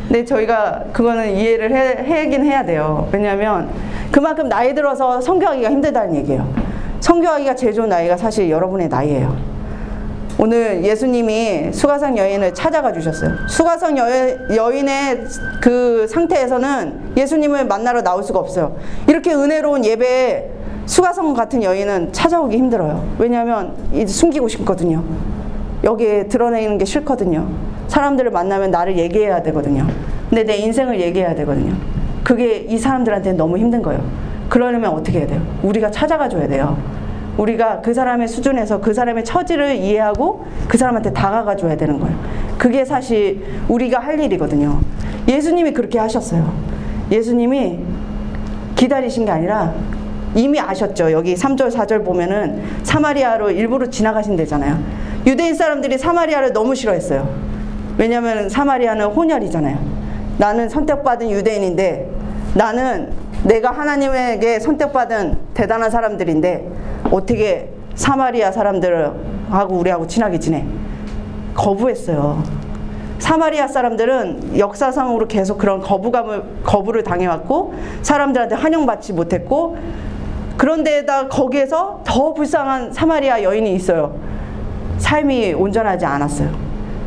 Speaker 2: 근데 저희가 그거는 이해를 해, 하긴 해야 돼요. 왜냐면 그만큼 나이 들어서 성교하기가 힘들다는 얘기예요. 성교하기가 제일 좋은 나이가 사실 여러분의 나이예요. 오늘 예수님이 수가성 여인을 찾아가 주셨어요. 수가성 여인, 의그 상태에서는 예수님을 만나러 나올 수가 없어요. 이렇게 은혜로운 예배에 수가성 같은 여인은 찾아오기 힘들어요. 왜냐하면 이제 숨기고 싶거든요. 여기에 드러내는 게 싫거든요. 사람들을 만나면 나를 얘기해야 되거든요. 근데 내 인생을 얘기해야 되거든요. 그게 이 사람들한테 너무 힘든 거예요. 그러려면 어떻게 해야 돼요? 우리가 찾아가 줘야 돼요. 우리가 그 사람의 수준에서 그 사람의 처지를 이해하고 그 사람한테 다가가 줘야 되는 거예요. 그게 사실 우리가 할 일이거든요. 예수님이 그렇게 하셨어요. 예수님이 기다리신 게 아니라 이미 아셨죠. 여기 3절, 4절 보면은 사마리아로 일부러 지나가신대잖아요. 유대인 사람들이 사마리아를 너무 싫어했어요. 왜냐하면 사마리아는 혼혈이잖아요. 나는 선택받은 유대인인데 나는 내가 하나님에게 선택받은 대단한 사람들인데 어떻게 사마리아 사람들하고 우리하고 친하게 지내? 거부했어요. 사마리아 사람들은 역사상으로 계속 그런 거부감을 거부를 당해왔고 사람들한테 환영받지 못했고 그런데다 거기에서 더 불쌍한 사마리아 여인이 있어요. 삶이 온전하지 않았어요.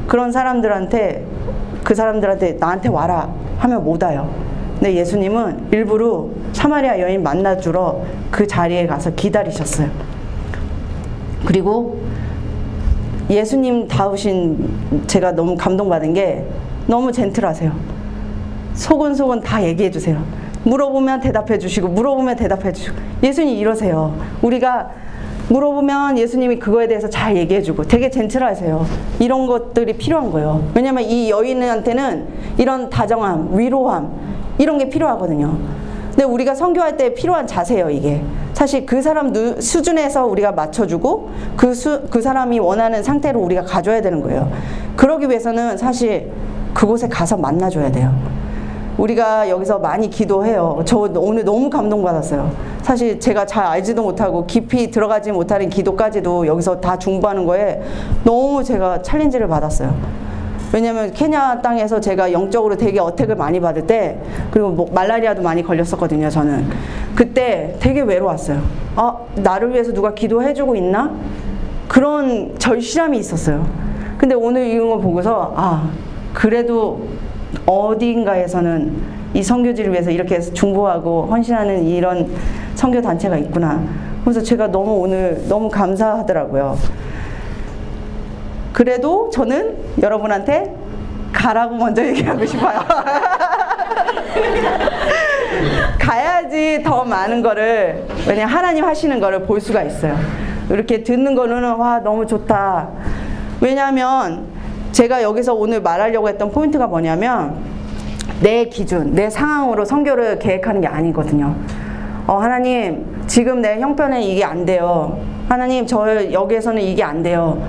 Speaker 2: 그런 사람들한테 그 사람들한테 나한테 와라 하면 못 와요. 근데 예수님은 일부러 사마리아 여인 만나주러 그 자리에 가서 기다리셨어요. 그리고 예수님 다우신 제가 너무 감동받은 게 너무 젠틀하세요. 소곤소곤 다 얘기해 주세요. 물어보면 대답해 주시고 물어보면 대답해 주시고 예수님 이러세요. 우리가 물어보면 예수님이 그거에 대해서 잘 얘기해 주고 되게 젠틀하세요. 이런 것들이 필요한 거예요. 왜냐면 이 여인한테는 이런 다정함, 위로함 이런 게 필요하거든요. 근데 우리가 성교할 때 필요한 자세예요, 이게. 사실 그 사람 수준에서 우리가 맞춰주고 그, 수, 그 사람이 원하는 상태로 우리가 가져야 되는 거예요. 그러기 위해서는 사실 그곳에 가서 만나줘야 돼요. 우리가 여기서 많이 기도해요. 저 오늘 너무 감동받았어요. 사실 제가 잘 알지도 못하고 깊이 들어가지 못하는 기도까지도 여기서 다 중보하는 거에 너무 제가 챌린지를 받았어요. 왜냐면 케냐 땅에서 제가 영적으로 되게 어택을 많이 받을 때 그리고 뭐 말라리아도 많이 걸렸었거든요. 저는 그때 되게 외로웠어요. 아 나를 위해서 누가 기도해주고 있나? 그런 절실함이 있었어요. 근데 오늘 이런 거 보고서 아 그래도 어디인가에서는 이 선교지를 위해서 이렇게 중보하고 헌신하는 이런 선교 단체가 있구나. 그래서 제가 너무 오늘 너무 감사하더라고요. 그래도 저는 여러분한테 가라고 먼저 [laughs] 얘기하고 싶어요. [laughs] 가야지 더 많은 거를 왜냐 하나님 하시는 거를 볼 수가 있어요. 이렇게 듣는 거는 와 너무 좋다. 왜냐하면 제가 여기서 오늘 말하려고 했던 포인트가 뭐냐면 내 기준, 내 상황으로 성교를 계획하는 게 아니거든요. 어, 하나님, 지금 내 형편에 이게 안 돼요. 하나님, 저 여기에서는 이게 안 돼요.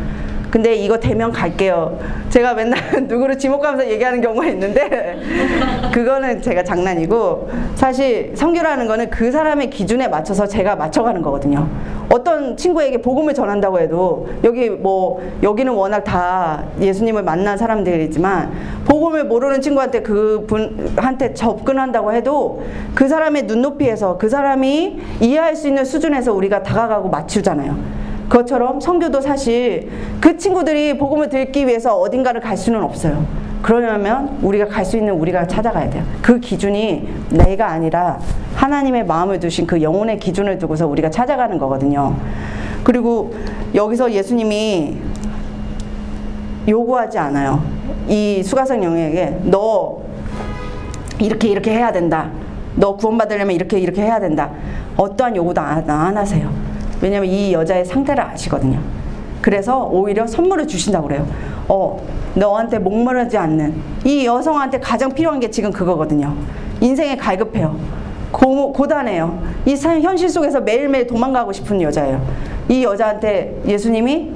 Speaker 2: 근데 이거 되면 갈게요. 제가 맨날 [laughs] 누구를 지목하면서 얘기하는 경우가 있는데 [laughs] 그거는 제가 장난이고 사실 성교라는 거는 그 사람의 기준에 맞춰서 제가 맞춰가는 거거든요. 어떤 친구에게 복음을 전한다고 해도 여기 뭐 여기는 워낙 다 예수님을 만난 사람들이지만 복음을 모르는 친구한테 그 분한테 접근한다고 해도 그 사람의 눈높이에서 그 사람이 이해할 수 있는 수준에서 우리가 다가가고 맞추잖아요. 그것처럼 성교도 사실 그 친구들이 복음을 듣기 위해서 어딘가를 갈 수는 없어요. 그러려면 우리가 갈 수 있는 우리가 찾아가야 돼요. 그 기준이 내가 아니라 하나님의 마음을 두신 그 영혼의 기준을 두고서 우리가 찾아가는 거거든요. 그리고 여기서 예수님이 요구하지 않아요. 이 수가성 영에게 너 이렇게 이렇게 해야 된다. 너 구원받으려면 이렇게 이렇게 해야 된다. 어떠한 요구도 안, 안 하세요. 왜냐면 이 여자의 상태를 아시거든요. 그래서 오히려 선물을 주신다고 그래요. 어, 너한테 목마르지 않는 이 여성한테 가장 필요한 게 지금 그거거든요. 인생에 갈급해요. 고, 고단해요. 이 현실 속에서 매일매일 도망가고 싶은 여자예요. 이 여자한테 예수님이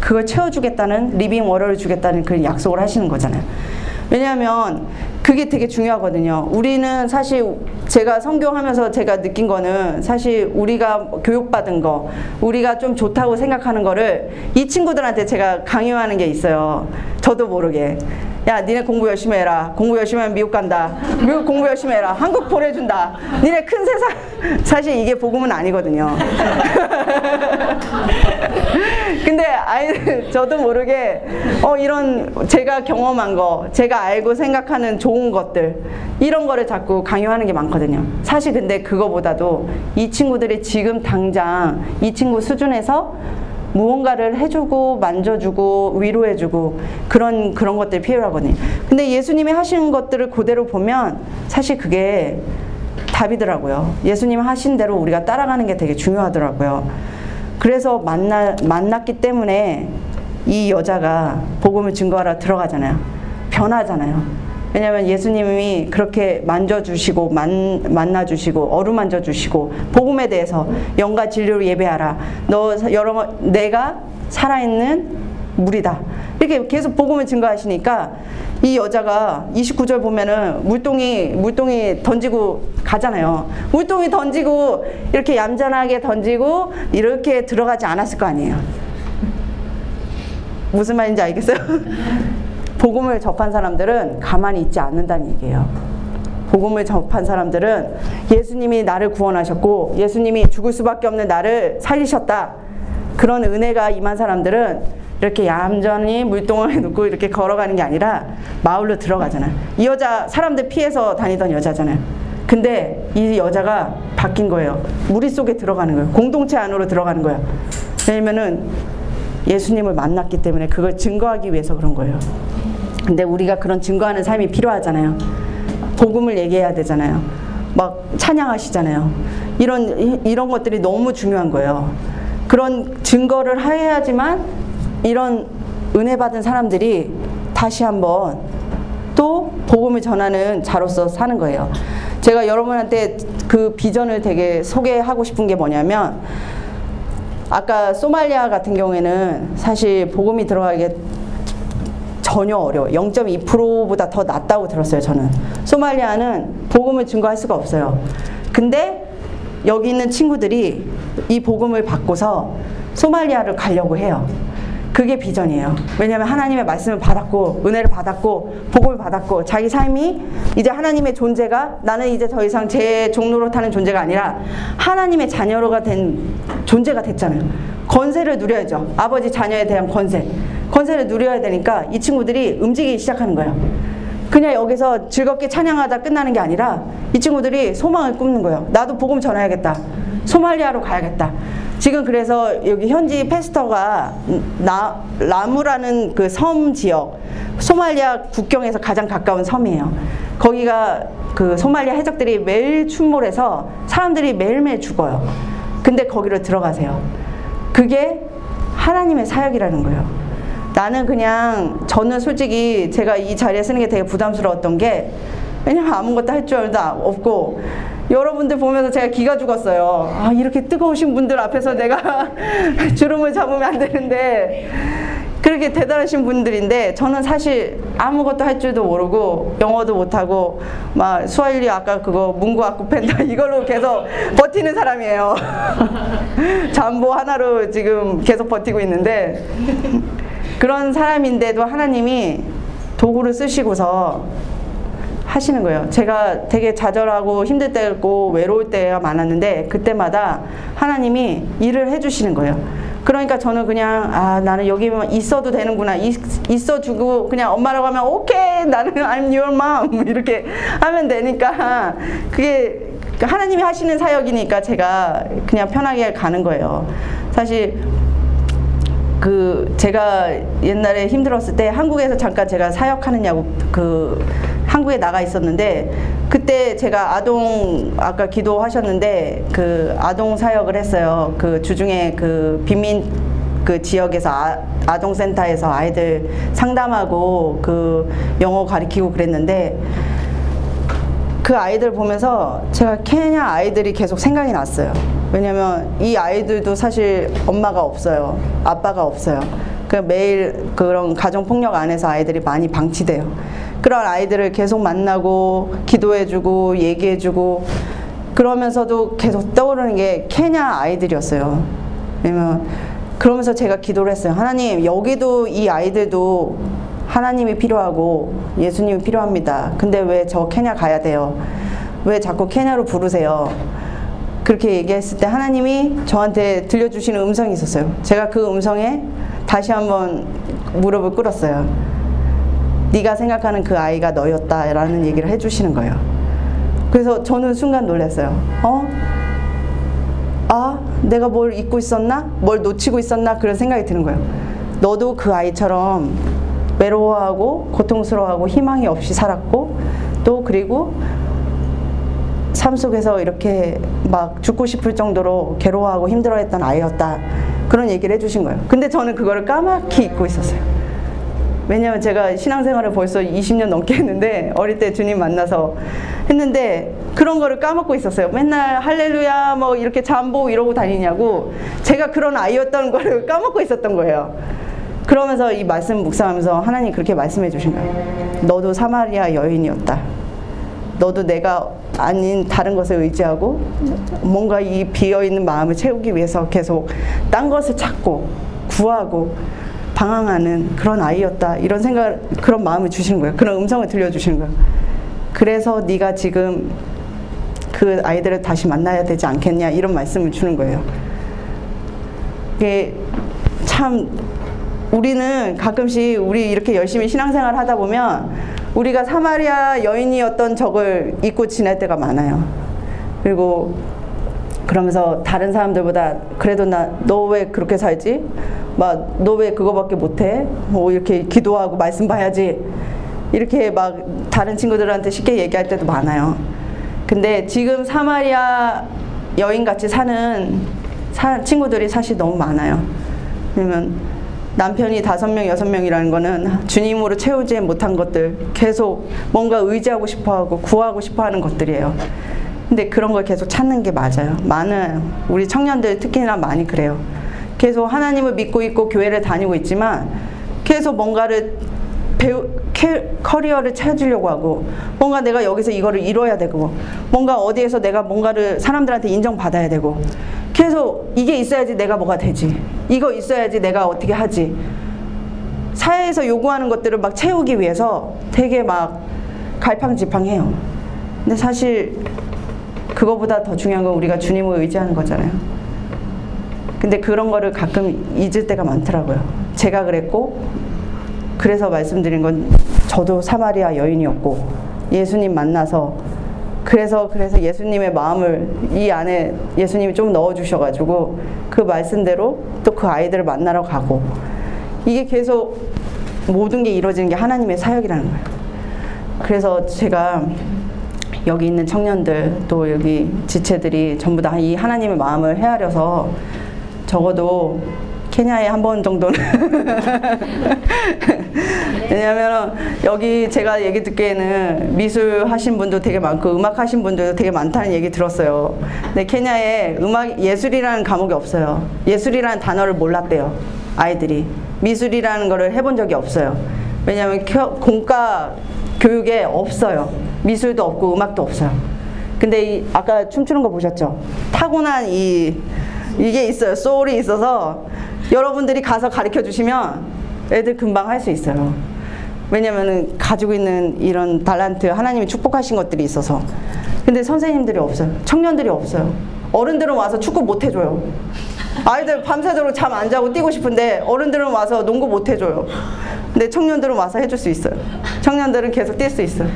Speaker 2: 그걸 채워주겠다는 living water를 주겠다는 그 약속을 하시는 거잖아요. 왜냐하면 그게 되게 중요하거든요. 우리는 사실 제가 성교하면서 제가 느낀 거는 사실 우리가 교육받은 거, 우리가 좀 좋다고 생각하는 거를 이 친구들한테 제가 강요하는 게 있어요. 저도 모르게. 야, 니네 공부 열심히 해라. 공부 열심히 하면 미국 간다. 미국 공부 열심히 해라. 한국 보내준다. 니네 큰 세상. [laughs] 사실 이게 복음은 아니거든요. [laughs] 근데 아이 저도 모르게 어 이런 제가 경험한 거, 제가 알고 생각하는 좋은 것들 이런 거를 자꾸 강요하는 게 많거든요. 사실 근데 그거보다도 이 친구들이 지금 당장 이 친구 수준에서 무언가를 해주고 만져주고 위로해주고 그런 그런 것들이 필요하거든요. 근데 예수님이 하신 것들을 그대로 보면 사실 그게 답이더라고요. 예수님 하신 대로 우리가 따라가는 게 되게 중요하더라고요. 그래서 만나 만났기 때문에 이 여자가 복음을 증거하러 들어가잖아요. 변하잖아요. 왜냐하면 예수님이 그렇게 만져주시고 만, 만나주시고 어루만져주시고 복음에 대해서 영과 진리로 예배하라. 너 여러 내가 살아있는 물이다. 이렇게 계속 복음을 증거하시니까 이 여자가 29절 보면은 물동이 물동이 던지고 가잖아요. 물동이 던지고 이렇게 얌전하게 던지고 이렇게 들어가지 않았을 거 아니에요. 무슨 말인지 알겠어요? [laughs] 복음을 접한 사람들은 가만히 있지 않는다는 얘기예요. 복음을 접한 사람들은 예수님이 나를 구원하셨고 예수님이 죽을 수밖에 없는 나를 살리셨다. 그런 은혜가 임한 사람들은 이렇게 얌전히 물동을 [laughs] 놓고 이렇게 걸어가는 게 아니라 마을로 들어가잖아요. 이 여자 사람들 피해서 다니던 여자잖아요. 근데 이 여자가 바뀐 거예요. 무리 속에 들어가는 거예요. 공동체 안으로 들어가는 거예요. 왜냐면은 예수님을 만났기 때문에 그걸 증거하기 위해서 그런 거예요. 근데 우리가 그런 증거하는 삶이 필요하잖아요. 복음을 얘기해야 되잖아요. 막 찬양하시잖아요. 이런 이런 것들이 너무 중요한 거예요. 그런 증거를 해야지만 이런 은혜 받은 사람들이 다시 한번 또 복음을 전하는 자로서 사는 거예요. 제가 여러분한테 그 비전을 되게 소개하고 싶은 게 뭐냐면 아까 소말리아 같은 경우에는 사실 복음이 들어가기 전혀 어려워. 0.2%보다 더 낮다고 들었어요, 저는. 소말리아는 복음을 증거할 수가 없어요. 근데 여기 있는 친구들이 이 복음을 받고서 소말리아를 가려고 해요. 그게 비전이에요. 왜냐하면 하나님의 말씀을 받았고 은혜를 받았고 복음을 받았고 자기 삶이 이제 하나님의 존재가 나는 이제 더 이상 제 종로로 타는 존재가 아니라 하나님의 자녀로가 된 존재가 됐잖아요. 권세를 누려야죠. 아버지 자녀에 대한 권세. 권세를 누려야 되니까 이 친구들이 움직이기 시작하는 거예요. 그냥 여기서 즐겁게 찬양하다 끝나는 게 아니라 이 친구들이 소망을 꾸는 거예요. 나도 복음 전해야겠다. 소말리아로 가야겠다. 지금 그래서 여기 현지 페스터가 나, 라무라는 그 섬 지역, 소말리아 국경에서 가장 가까운 섬이에요. 거기가 그 소말리아 해적들이 매일 출몰해서 사람들이 매일매일 죽어요. 근데 거기로 들어가세요. 그게 하나님의 사역이라는 거예요. 나는 그냥 저는 솔직히 제가 이 자리에 쓰는 게 되게 부담스러웠던 게 왜냐면 아무것도 할 줄 없고 여러분들 보면서 제가 기가 죽었어요. 아, 이렇게 뜨거우신 분들 앞에서 내가 [laughs] 주름을 잡으면 안 되는데 그렇게 대단하신 분들인데 저는 사실 아무것도 할 줄도 모르고 영어도 못하고 막 수아일리 아까 그거 문구 아쿠펜다 [laughs] 이걸로 계속 버티는 사람이에요. [laughs] 잠보 하나로 지금 계속 버티고 있는데 그런 사람인데도 하나님이 도구를 쓰시고서 하시는 거예요. 제가 되게 좌절하고 힘들 때고 외로울 때가 많았는데 그때마다 하나님이 일을 해주시는 거예요. 그러니까 저는 그냥 아 나는 여기만 있어도 되는구나 있, 있어주고 그냥 엄마라고 하면 오케이 나는 I'm your mom [laughs] 이렇게 하면 되니까 그게 하나님이 하시는 사역이니까 제가 그냥 편하게 가는 거예요. 사실 그 제가 옛날에 힘들었을 때 한국에서 잠깐 제가 사역하느냐고 그 한국에 나가 있었는데 그때 제가 아동 아까 기도하셨는데 그 아동 사역을 했어요. 그 주중에 그 빈민 그 지역에서 아, 아동센터에서 아이들 상담하고 그 영어 가르치고 그랬는데 그 아이들 보면서 제가 케냐 아이들이 계속 생각이 났어요. 왜냐면 이 아이들도 사실 엄마가 없어요. 아빠가 없어요. 그 매일 그런 가정 폭력 안에서 아이들이 많이 방치돼요. 그런 아이들을 계속 만나고 기도해주고 얘기해주고 그러면서도 계속 떠오르는 게 케냐 아이들이었어요. 왜냐면 그러면서 제가 기도를 했어요. 하나님 여기도 이 아이들도 하나님이 필요하고 예수님이 필요합니다. 근데 왜 저 케냐 가야 돼요? 왜 자꾸 케냐로 부르세요? 그렇게 얘기했을 때 하나님이 저한테 들려주시는 음성이 있었어요. 제가 그 음성에 다시 한번 무릎을 꿇었어요. 네가 생각하는 그 아이가 너였다라는 얘기를 해주시는 거예요. 그래서 저는 순간 놀랐어요. 어? 아, 내가 뭘 잊고 있었나? 뭘 놓치고 있었나? 그런 생각이 드는 거예요. 너도 그 아이처럼 외로워하고 고통스러워하고 희망이 없이 살았고 또 그리고 삶 속에서 이렇게 막 죽고 싶을 정도로 괴로워하고 힘들어했던 아이였다. 그런 얘기를 해주신 거예요. 근데 저는 그거를 까맣게 잊고 있었어요. 왜냐하면 제가 신앙생활을 벌써 20년 넘게 했는데 어릴 때 주님 만나서 했는데 그런 거를 까먹고 있었어요. 맨날 할렐루야 뭐 이렇게 잠보 이러고 다니냐고 제가 그런 아이였던 거를 [laughs] 까먹고 있었던 거예요. 그러면서 이 말씀 묵상하면서 하나님 그렇게 말씀해 주신 거예요. 너도 사마리아 여인이었다. 너도 내가 아닌 다른 것을 의지하고 뭔가 이 비어 있는 마음을 채우기 위해서 계속 딴 것을 찾고 구하고 방황하는 그런 아이였다. 이런 생각 그런 마음을 주시는 거예요. 그런 음성을 들려주시는 거예요 그래서 네가 지금 그 아이들을 다시 만나야 되지 않겠냐? 이런 말씀을 주는 거예요. 이게 참 우리는 가끔씩 우리 이렇게 열심히 신앙생활 하다 보면 우리가 사마리아 여인이었던 적을 잊고 지낼 때가 많아요 그리고 그러면서 다른 사람들보다 그래도 나 너 왜 그렇게 살지? 막 너 왜 그거밖에 못해? 뭐 이렇게 기도하고 말씀 봐야지. 이렇게 막 다른 친구들한테 쉽게 얘기할 때도 많아요. 근데 지금 사마리아 여인 같이 사는 사, 친구들이 사실 너무 많아요. 왜냐면 남편이 다섯 명, 여섯 명이라는 거는 주님으로 채우지 못한 것들, 계속 뭔가 의지하고 싶어 하고 구하고 싶어 하는 것들이에요. 근데 그런 걸 계속 찾는 게 맞아요. 많은 우리 청년들 특히나 많이 그래요. 계속 하나님을 믿고 있고 교회를 다니고 있지만 계속 뭔가를 배우 캐, 커리어를 찾으려고 하고 뭔가 내가 여기서 이거를 이뤄야 되고 뭔가 어디에서 내가 뭔가를 사람들한테 인정받아야 되고 계속 이게 있어야지 내가 뭐가 되지 이거 있어야지 내가 어떻게 하지 사회에서 요구하는 것들을 막 채우기 위해서 되게 막 갈팡질팡해요 근데 사실 그거보다 더 중요한 건 우리가 주님을 의지하는 거잖아요. 근데 그런 거를 가끔 잊을 때가 많더라고요. 제가 그랬고, 그래서 말씀드린 건 저도 사마리아 여인이었고, 예수님 만나서 그래서 그래서 예수님의 마음을 이 안에 예수님이 좀 넣어 주셔 가지고 그 말씀대로 또 그 아이들을 만나러 가고 이게 계속 모든 게 이루어지는 게 하나님의 사역이라는 거예요. 그래서 제가 여기 있는 청년들 또 여기 지체들이 전부 다 이 하나님의 마음을 헤아려서 적어도 케냐에 한 번 정도는 [laughs] [laughs] 왜냐하면 여기 제가 얘기 듣기에는 미술 하신 분도 되게 많고 음악 하신 분들도 되게 많다는 얘기 들었어요. 근데 케냐에 음악 예술이라는 과목이 없어요. 예술이라는 단어를 몰랐대요. 아이들이 미술이라는 거를 해본 적이 없어요. 왜냐하면 겨- 공과 교육에 없어요. 미술도 없고 음악도 없어요. 근데 이 아까 춤추는 거 보셨죠? 타고난 이 이게 있어요. 소울이 있어서 여러분들이 가서 가르쳐 주시면 애들 금방 할 수 있어요. 왜냐면은 가지고 있는 이런 달란트 하나님이 축복하신 것들이 있어서. 근데 선생님들이 없어요. 청년들이 없어요. 어른들은 와서 축구 못 해줘요. 아이들 밤새도록 잠 안 자고 뛰고 싶은데 어른들은 와서 농구 못 해줘요. 근데 청년들은 와서 해줄 수 있어요. 청년들은 계속 뛸 수 있어요.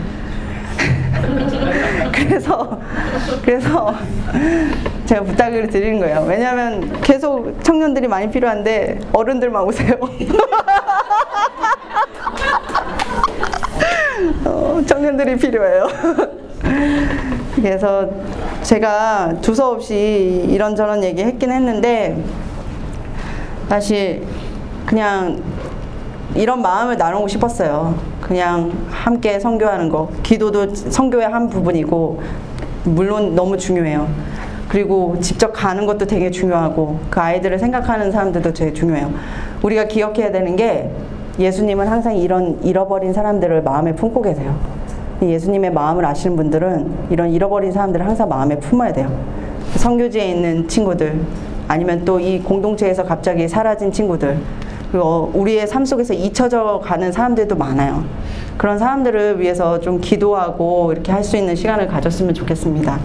Speaker 2: [laughs] 그래서 그래서 제가 부탁을 드리는 거예요. 왜냐하면 계속 청년들이 많이 필요한데 어른들만 오세요. [laughs] 어, 청년들이 필요해요. [laughs] 그래서 제가 두서없이 이런저런 얘기 했긴 했는데 사실 그냥 이런 마음을 나누고 싶었어요. 그냥 함께 선교하는 거. 기도도 선교의 한 부분이고, 물론 너무 중요해요. 그리고 직접 가는 것도 되게 중요하고, 그 아이들을 생각하는 사람들도 되게 중요해요. 우리가 기억해야 되는 게, 예수님은 항상 이런 잃어버린 사람들을 마음에 품고 계세요. 예수님의 마음을 아시는 분들은 이런 잃어버린 사람들을 항상 마음에 품어야 돼요. 성교지에 있는 친구들, 아니면 또 이 공동체에서 갑자기 사라진 친구들, 그리고 어, 우리의 삶 속에서 잊혀져 가는 사람들도 많아요. 그런 사람들을 위해서 좀 기도하고 이렇게 할 수 있는 시간을 가졌으면 좋겠습니다.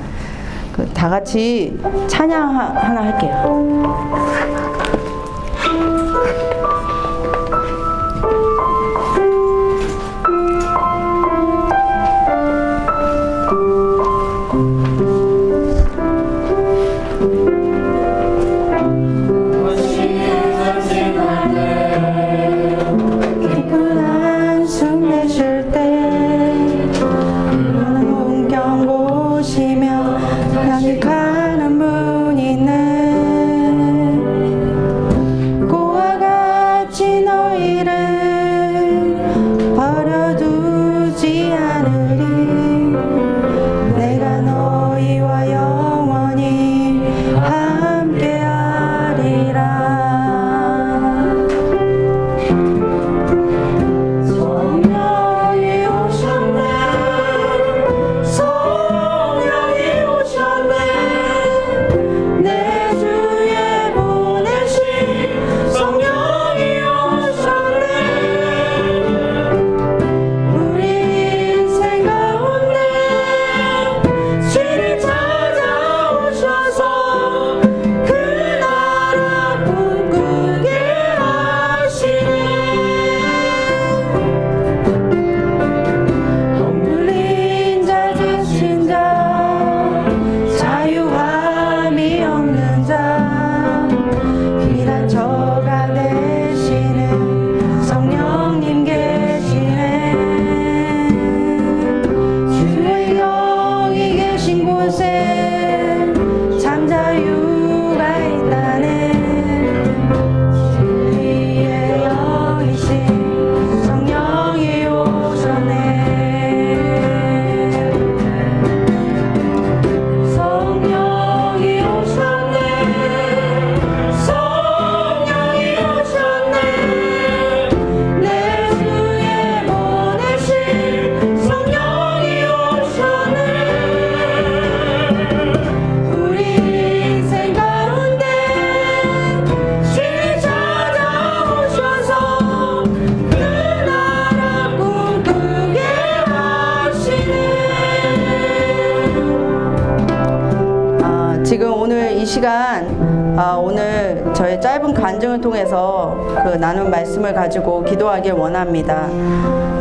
Speaker 2: 그다 같이 찬양 하- 하나 할게요.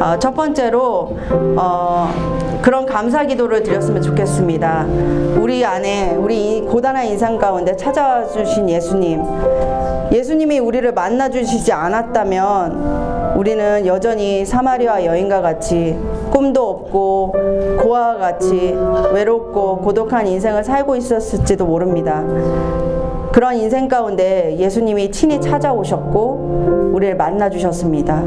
Speaker 2: 아, 첫 번째로 어, 그런 감사 기도를 드렸으면 좋겠습니다. 우리 안에 우리 이 고단한 인상 가운데 찾아와 주신 예수님, 예수님이 우리를 만나 주시지 않았다면 우리는 여전히 사마리아 여인과 같이 꿈도 없고 고아와 같이 외롭고 고독한 인생을 살고 있었을지도 모릅니다. 그런 인생 가운데 예수님이 친히 찾아오셨고 우리를 만나 주셨습니다.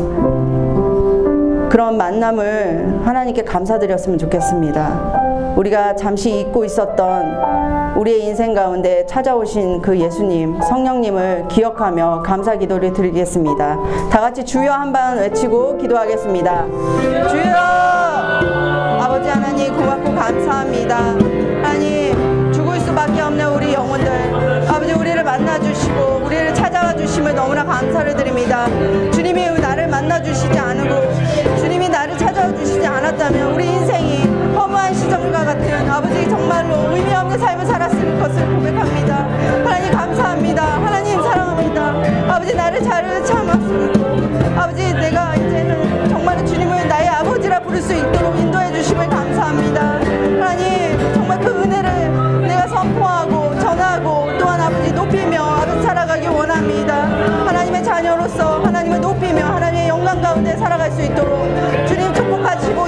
Speaker 2: 그런 만남을 하나님께 감사드렸으면 좋겠습니다. 우리가 잠시 잊고 있었던 우리의 인생 가운데 찾아오신 그 예수님, 성령님을 기억하며 감사 기도를 드리겠습니다. 다 같이 주여 한번 외치고 기도하겠습니다. 주여! 아버지 하나님 고맙고 감사합니다. 하나님 죽을 수밖에 없는 우리 영혼들 아버지 우리를 만나 주시고 우리를 찾아와 주심을 너무나 감사를 드립니다. 주님이 나를 만나 주시지 않았다면 우리 인생이 허무한 시점과 같은 아버지 정말로 의미 없는 삶을 살았을 것을 고백합니다.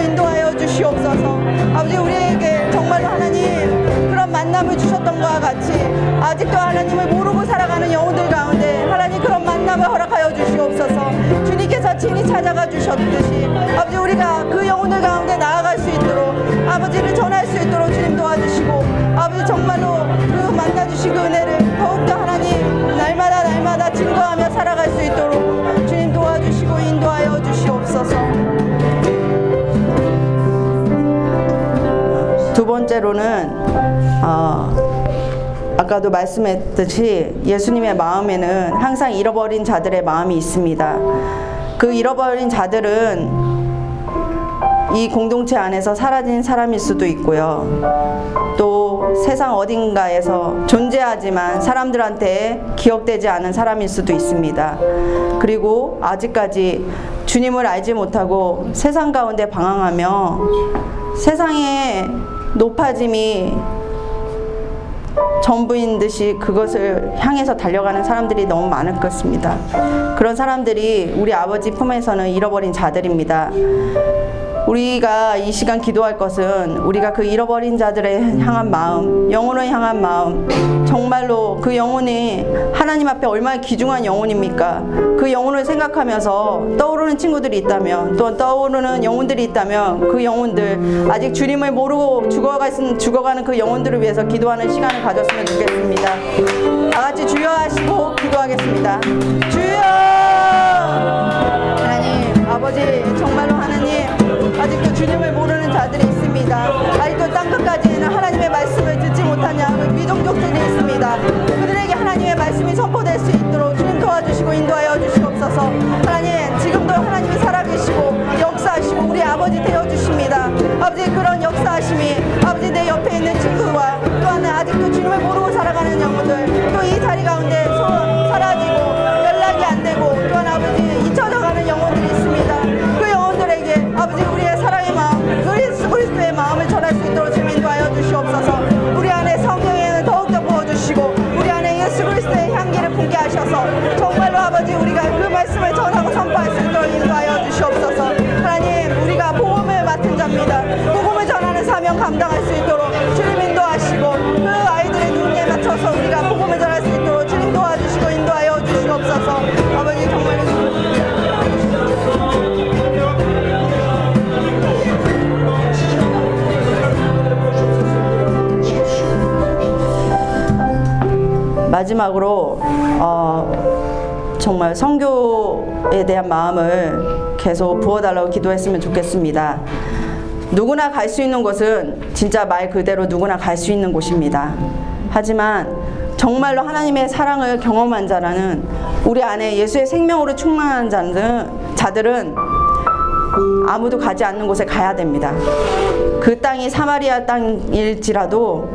Speaker 2: 인도하여 주시옵소서. 아버지 우리에게 정말로 하나님 그런 만남을 주셨던 것과 같이 아직도 하나님을 모르고 살아가는 영혼들 가운데 하나님 그런 만남을 허락하여 주시옵소서. 주님께서 친히 찾아가 주셨듯이 아버지 우리가 그 영혼들 가운데 나아갈 수 있도록 아버지를 전할 수 있도록 주님 도와주시고 아버지 정말로 그 만나 주신 그 은혜를 더욱더 하나님 날마다 날마다 증거하며 살아갈 수 있도록 주님 도와주시고 인도하여 주시옵소서. 두 번째로는 어, 아까도 말씀했듯이 예수님의 마음에는 항상 잃어버린 자들의 마음이 있습니다. 그 잃어버린 자들은 이 공동체 안에서 사라진 사람일 수도 있고요. 또 세상 어딘가에서 존재하지만 사람들한테 기억되지 않은 사람일 수도 있습니다. 그리고 아직까지 주님을 알지 못하고 세상 가운데 방황하며 세상의 높아짐이 전부인 듯이 그것을 향해서 달려가는 사람들이 너무 많을 것입니다. 그런 사람들이 우리 아버지 품에서는 잃어버린 자들입니다. 우리가 이 시간 기도할 것은 우리가 그 잃어버린 자들의 향한 마음, 영혼을 향한 마음, 정말로 그 영혼이 하나님 앞에 얼마나 귀중한 영혼입니까? 그 영혼을 생각하면서 떠오르는 친구들이 있다면, 또 떠오르는 영혼들이 있다면 그 영혼들, 아직 주님을 모르고 죽어가, 죽어가는 그 영혼들을 위해서 기도하는 시간을 가졌으면 좋겠습니다. 다 같이 주여 하시고 기도하겠습니다. 주여! 하나님, 아버지, 있습니다. 아직도 땅 끝까지는 하나님의 말씀을 듣지 못하냐 미종족들이 있습니다. 그들에게 하나님의 말씀이 선포될 수 있도록 주님 도와주시고 인도하여 주시옵소서. 하나님 지금도 하나님이 살아계시고 역사하시고 우리 아버지 되어 주십니다. 아버지 그런 역사하심이 아버지 내 옆에 있는 친구와 또한 아직도 주님을 모르고 살아가는 영혼들 또 이 자리 가운데 소, 사라지고 연락이 안 되고 또한 아버지 잊혀져가 하셔서 정말로 아버지 우리가 그 말씀을 전하고 선포할 수 있도록 인도하여 주시옵소서. 하나님 우리가 복음을 맡은 자입니다. 복음을 전하는 사명 감당할 수 있도록 마지막으로 어, 정말 성교에 대한 마음을 계속 부어달라고 기도했으면 좋겠습니다. 누구나 갈 수 있는 곳은 진짜 말 그대로 누구나 갈 수 있는 곳입니다. 하지만 정말로 하나님의 사랑을 경험한 자라는 우리 안에 예수의 생명으로 충만한 자들은, 아무도 가지 않는 곳에 가야 됩니다. 그그 땅이 사마리아 땅일지라도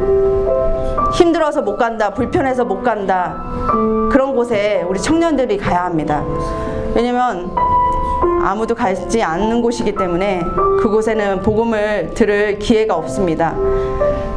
Speaker 2: 힘들어서 못 간다, 불편해서 못 간다. 그런 곳에 우리 청년들이 가야 합니다. 왜냐면 아무도 가지 않는 곳이기 때문에 그곳에는 복음을 들을 기회가 없습니다.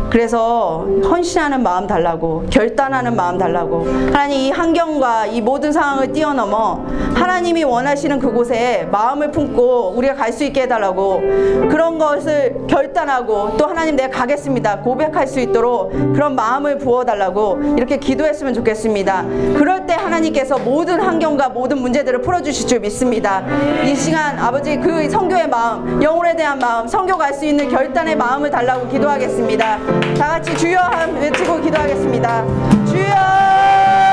Speaker 2: 그래서 헌신하는 마음 달라고 결단하는 마음 달라고 하나님 이 환경과 이 모든 상황을 뛰어넘어 하나님이 원하시는 그곳에 마음을 품고 우리가 갈 수 있게 해달라고 그런 것을 결단하고 또 하나님 내가 가겠습니다 고백할 수 있도록 그런 마음을 부어달라고 이렇게 기도했으면 좋겠습니다 그럴 때 하나님께서 모든 환경과 모든 문제들을 풀어주실 줄 믿습니다 이 시간 아버지 그 성교의 마음 영혼에 대한 마음 성교 갈 수 있는 결단의 마음을 달라고 기도하겠습니다 다 같이 주여 함 외치고 기도하겠습니다. 주여!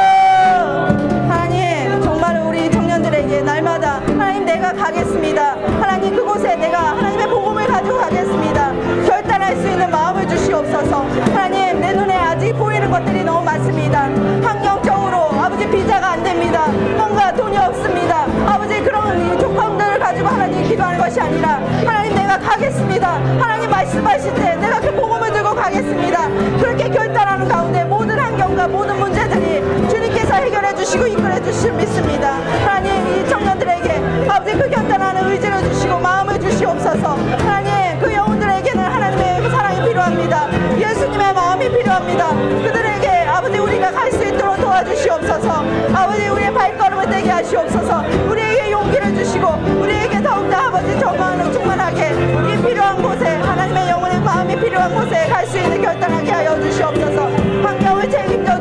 Speaker 2: 가 가겠습니다. 하나님 그곳에 내가 하나님의 복음을 가지고 가겠습니다. 결단할 수 있는 마음을 주시옵소서. 하나님 내 눈에 아직 보이는 것들이 너무 많습니다. 환경적으로 아버지 비자가 안 됩니다. 뭔가 돈이 없습니다. 아버지 그런 조건들을 가지고 하나님 기도하는 것이 아니라 하나님 내가 가겠습니다. 하나님 말씀하실 때 내가 그 복음을 들고 가겠습니다. 그렇게 결단하는 가운데 모든 환경과 모든 해결해 주시고 이끌어 주실 믿습니다. 하나님 이 청년들에게 아버지 그 결단하는 의지를 주시고 마음을 주시옵소서. 하나님 그 영혼들에게는 하나님의 그 사랑이 필요합니다. 예수님의 마음이 필요합니다. 그들에게 아버지 우리가 갈 수 있도록 도와주시옵소서. 아버지 우리의 발걸음을 떼게 하시옵소서. 우리에게 용기를 주시고 우리에게 더욱더 아버지 정말 충만하게 이 필요한 곳에 하나님의 영혼의 마음이 필요한 곳에 갈 수 있는 결단하게 하여 주시옵소서. 환경을 책임져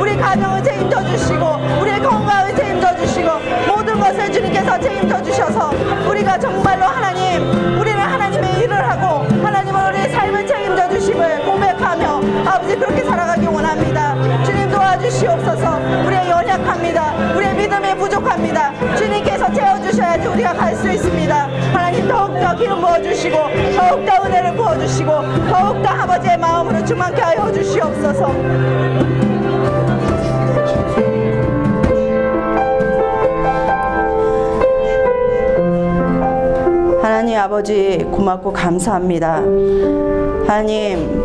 Speaker 2: 우리 가정을 책임져 주시고 우리의 건강을 책임져 주시고 모든 것을 주님께서 책임져 주셔서 우리가 정말로 하나님 우리는 하나님의 일을 하고 하나님은 우리의 삶을 책임져 주심을 고백하며 아버지 그렇게 살아가기 원합니다. 주님 도와주시옵소서. 우리의 연약합니다. 우리의 믿음이 부족합니다. 주님께서 채워주셔야지 우리가 갈 수 있습니다. 하나님 더욱더 기름 부어주시고 더욱더 은혜를 부어주시고 더욱더 아버지의 마음으로 충만케 하여 주시옵소서. 하나님 아버지 고맙고 감사합니다. 하나님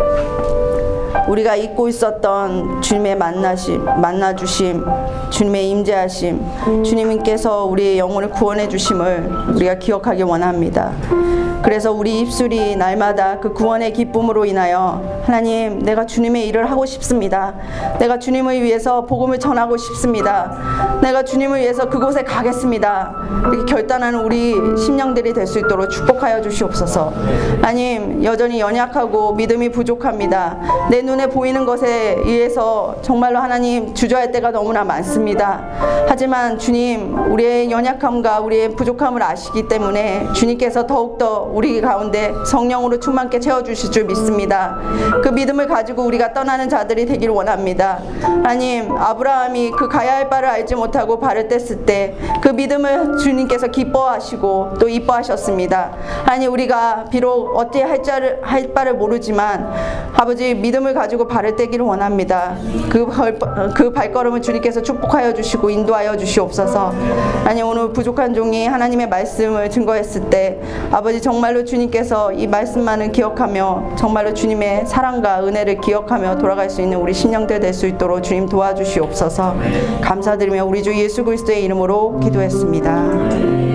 Speaker 2: 우리가 잊고 있었던 주님의 만나심, 만나주심, 주님의 임재하심, 주님께서 우리의 영혼을 구원해 주심을 우리가 기억하기 원합니다. 그래서 우리 입술이 날마다 그 구원의 기쁨으로 인하여 하나님 내가 주님의 일을 하고 싶습니다. 내가 주님을 위해서 복음을 전하고 싶습니다. 내가 주님을 위해서 그곳에 가겠습니다. 이렇게 결단하는 우리 심령들이 될 수 있도록 축복하여 주시옵소서. 하나님 여전히 연약하고 믿음이 부족합니다. 내 눈에 보이는 것에 의해서 정말로 하나님 주저할 때가 너무나 많습니다. 하지만 주님 우리의 연약함과 우리의 부족함을 아시기 때문에 주님께서 더욱더 우리 가운데 성령으로 충만케 채워주실 줄 믿습니다. 그 믿음을 가지고 우리가 떠나는 자들이 되기를 원합니다. 하나님 아브라함이 그 가야 할 바를 알지 못하고 발을 뗐을 때 그 믿음을 주님께서 기뻐하시고 또 이뻐하셨습니다. 하나님 우리가 비록 어찌 할 자를 할 바를 모르지만 아버지 믿음을 가지고 발을 떼기를 원합니다. 그, 발, 그 발걸음을 주님께서 축복하여 주시고 인도하여 주시옵소서. 하나님 오늘 부족한 종이 하나님의 말씀을 증거했을 때 아버지 정말로 주님께서 이 말씀만을 기억하며 정말로 주님의 사랑과 은혜를 기억하며 돌아갈 수 있는 우리 신령들 될 수 있도록 주님 도와주시옵소서. 감사드리며 우리 주 예수 그리스도의 이름으로 기도했습니다.